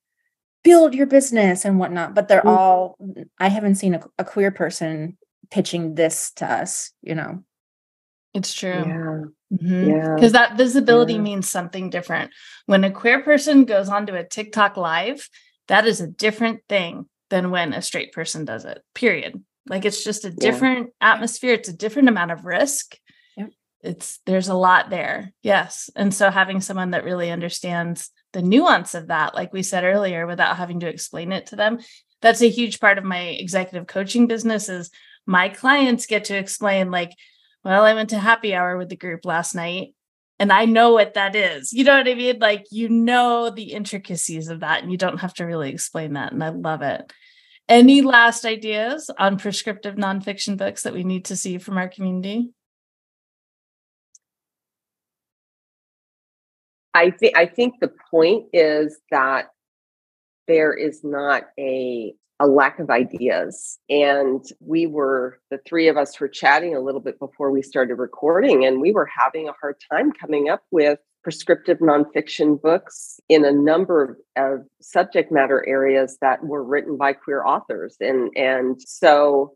build your business and whatnot, but they're Mhm. all. I haven't seen a, a queer person pitching this to us. You know. It's true. Yeah. Because Yeah. that visibility Yeah. means something different. When a queer person goes onto a TikTok live, that is a different thing than when a straight person does it, period. Like it's just a different atmosphere, it's a different amount of risk. Yep. It's there's a lot there. Yes. And so having someone that really understands the nuance of that, like we said earlier, without having to explain it to them, that's a huge part of my executive coaching business is my clients get to explain like well, I went to happy hour with the group last night and I know what that is. You know what I mean? Like, you know the intricacies of that and you don't have to really explain that. And I love it. Any last ideas on prescriptive nonfiction books that we need to see from our community? I think I think the point is that there is not a a lack of ideas. And we were the three of us were chatting a little bit before we started recording and we were having a hard time coming up with prescriptive nonfiction books in a number of subject matter areas that were written by queer authors. And and so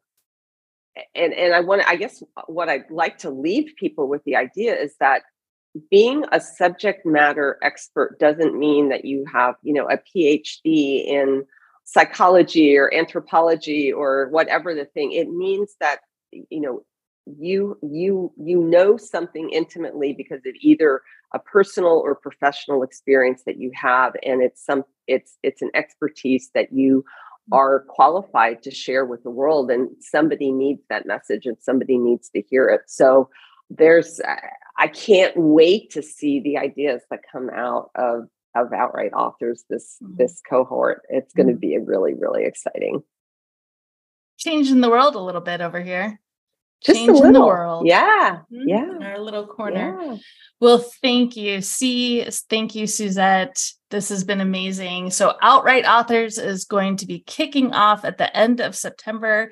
and and I want I guess what I'd like to leave people with the idea is that being a subject matter expert doesn't mean that you have, you know, a PhD in psychology or anthropology or whatever the thing. It means that, you know, you you you know something intimately because of either a personal or professional experience that you have and it's some it's it's an expertise that you mm. are qualified to share with the world and somebody needs that message and somebody needs to hear it so there's uh, i can't wait to see the ideas that come out of of OUTWrite Authors this Mhm. this cohort it's going to Mhm. be really really exciting Changing the world a little bit over here. just Change a in little the world. yeah Mhm, yeah In our little corner. yeah. Well, thank you. C, thank you, Suzette. This has been amazing. So, OUTWrite Authors is going to be kicking off at the end of September.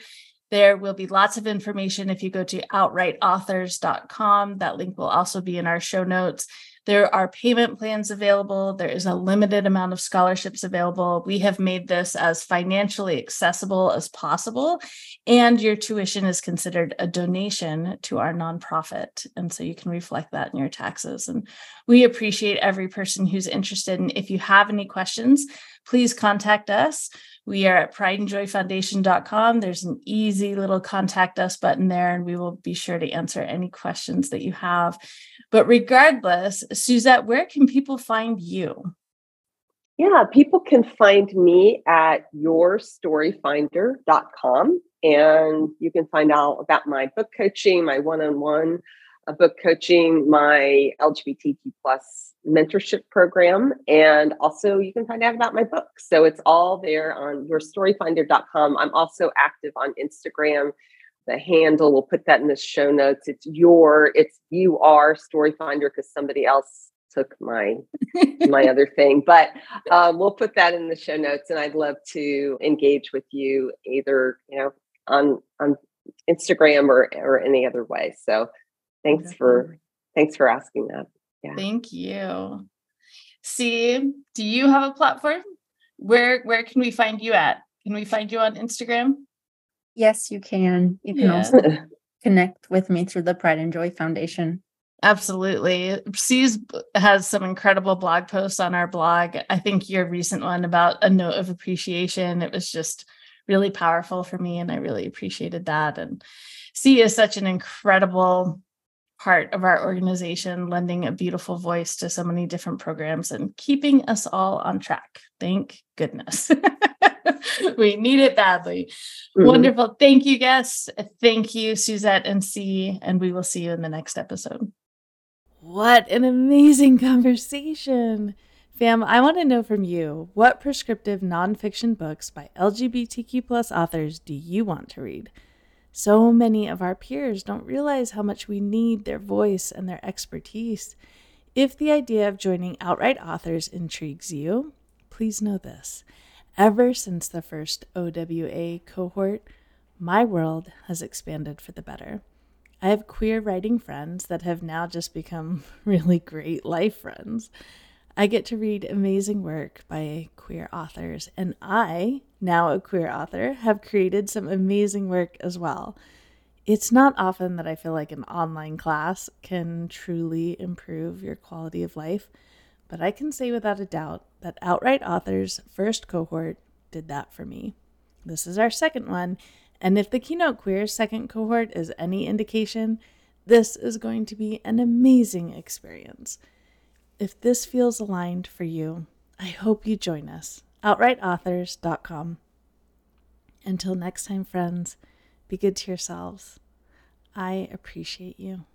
There will be lots of information if you go to outwriteauthors.com. That link will also be in our show notes. There are payment plans available. There is a limited amount of scholarships available. We have made this as financially accessible as possible, and your tuition is considered a donation to our nonprofit. And so you can reflect that in your taxes. And we appreciate every person who's interested. And if you have any questions, please contact us. We are at prideandjoyfoundation.com. There's an easy little contact us button there, and we will be sure to answer any questions that you have. But regardless, Suzette, where can people find you? Yeah, people can find me at yourstoryfinder.com and you can find out about my book coaching, my one-on-one uh, book coaching, my LGBTQ plus mentorship program, and also you can find out about my book. So it's all there on yourstoryfinder.com. I'm also active on Instagram. The handle, we'll put that in the show notes. It's your, it's you are Storyfinder because somebody else took my my other thing but um, we'll put that in the show notes and i'd love to engage with you either you know on on instagram or or any other way so thanks for thanks for asking that yeah thank you C do you have a platform where where can we find you at can we find you on instagram yes you can you can yeah. also connect with me through the pride and joy foundation Absolutely. C's has some incredible blog posts on our blog. I think your recent one about a note of appreciation, it was just really powerful for me and I really appreciated that. And C is such an incredible part of our organization, lending a beautiful voice to so many different programs and keeping us all on track. Thank goodness. we need it badly. Mm-hmm. Wonderful. Thank you, guests. Thank you, Suzette and C. And we will see you in the next episode. What an amazing conversation. Fam, I want to know from you what prescriptive nonfiction books by LGBTQ plus authors do you want to read? So many of our peers don't realize how much we need their voice and their expertise. If the idea of joining OUTWrite Authors intrigues you, please know this. Ever since the first OWA cohort, my world has expanded for the better. I have queer writing friends that have now just become really great life friends. I get to read amazing work by queer authors, and I, now a queer author, have created some amazing work as well. It's not often that I feel like an online class can truly improve your quality of life, but I can say without a doubt that OUTWrite Authors' first cohort did that for me. This is our second one, and if the Keynote Queer second cohort is any indication, this is going to be an amazing experience. If this feels aligned for you, I hope you join us. outwriteauthors.com. Until next time, friends, be good to yourselves. I appreciate you.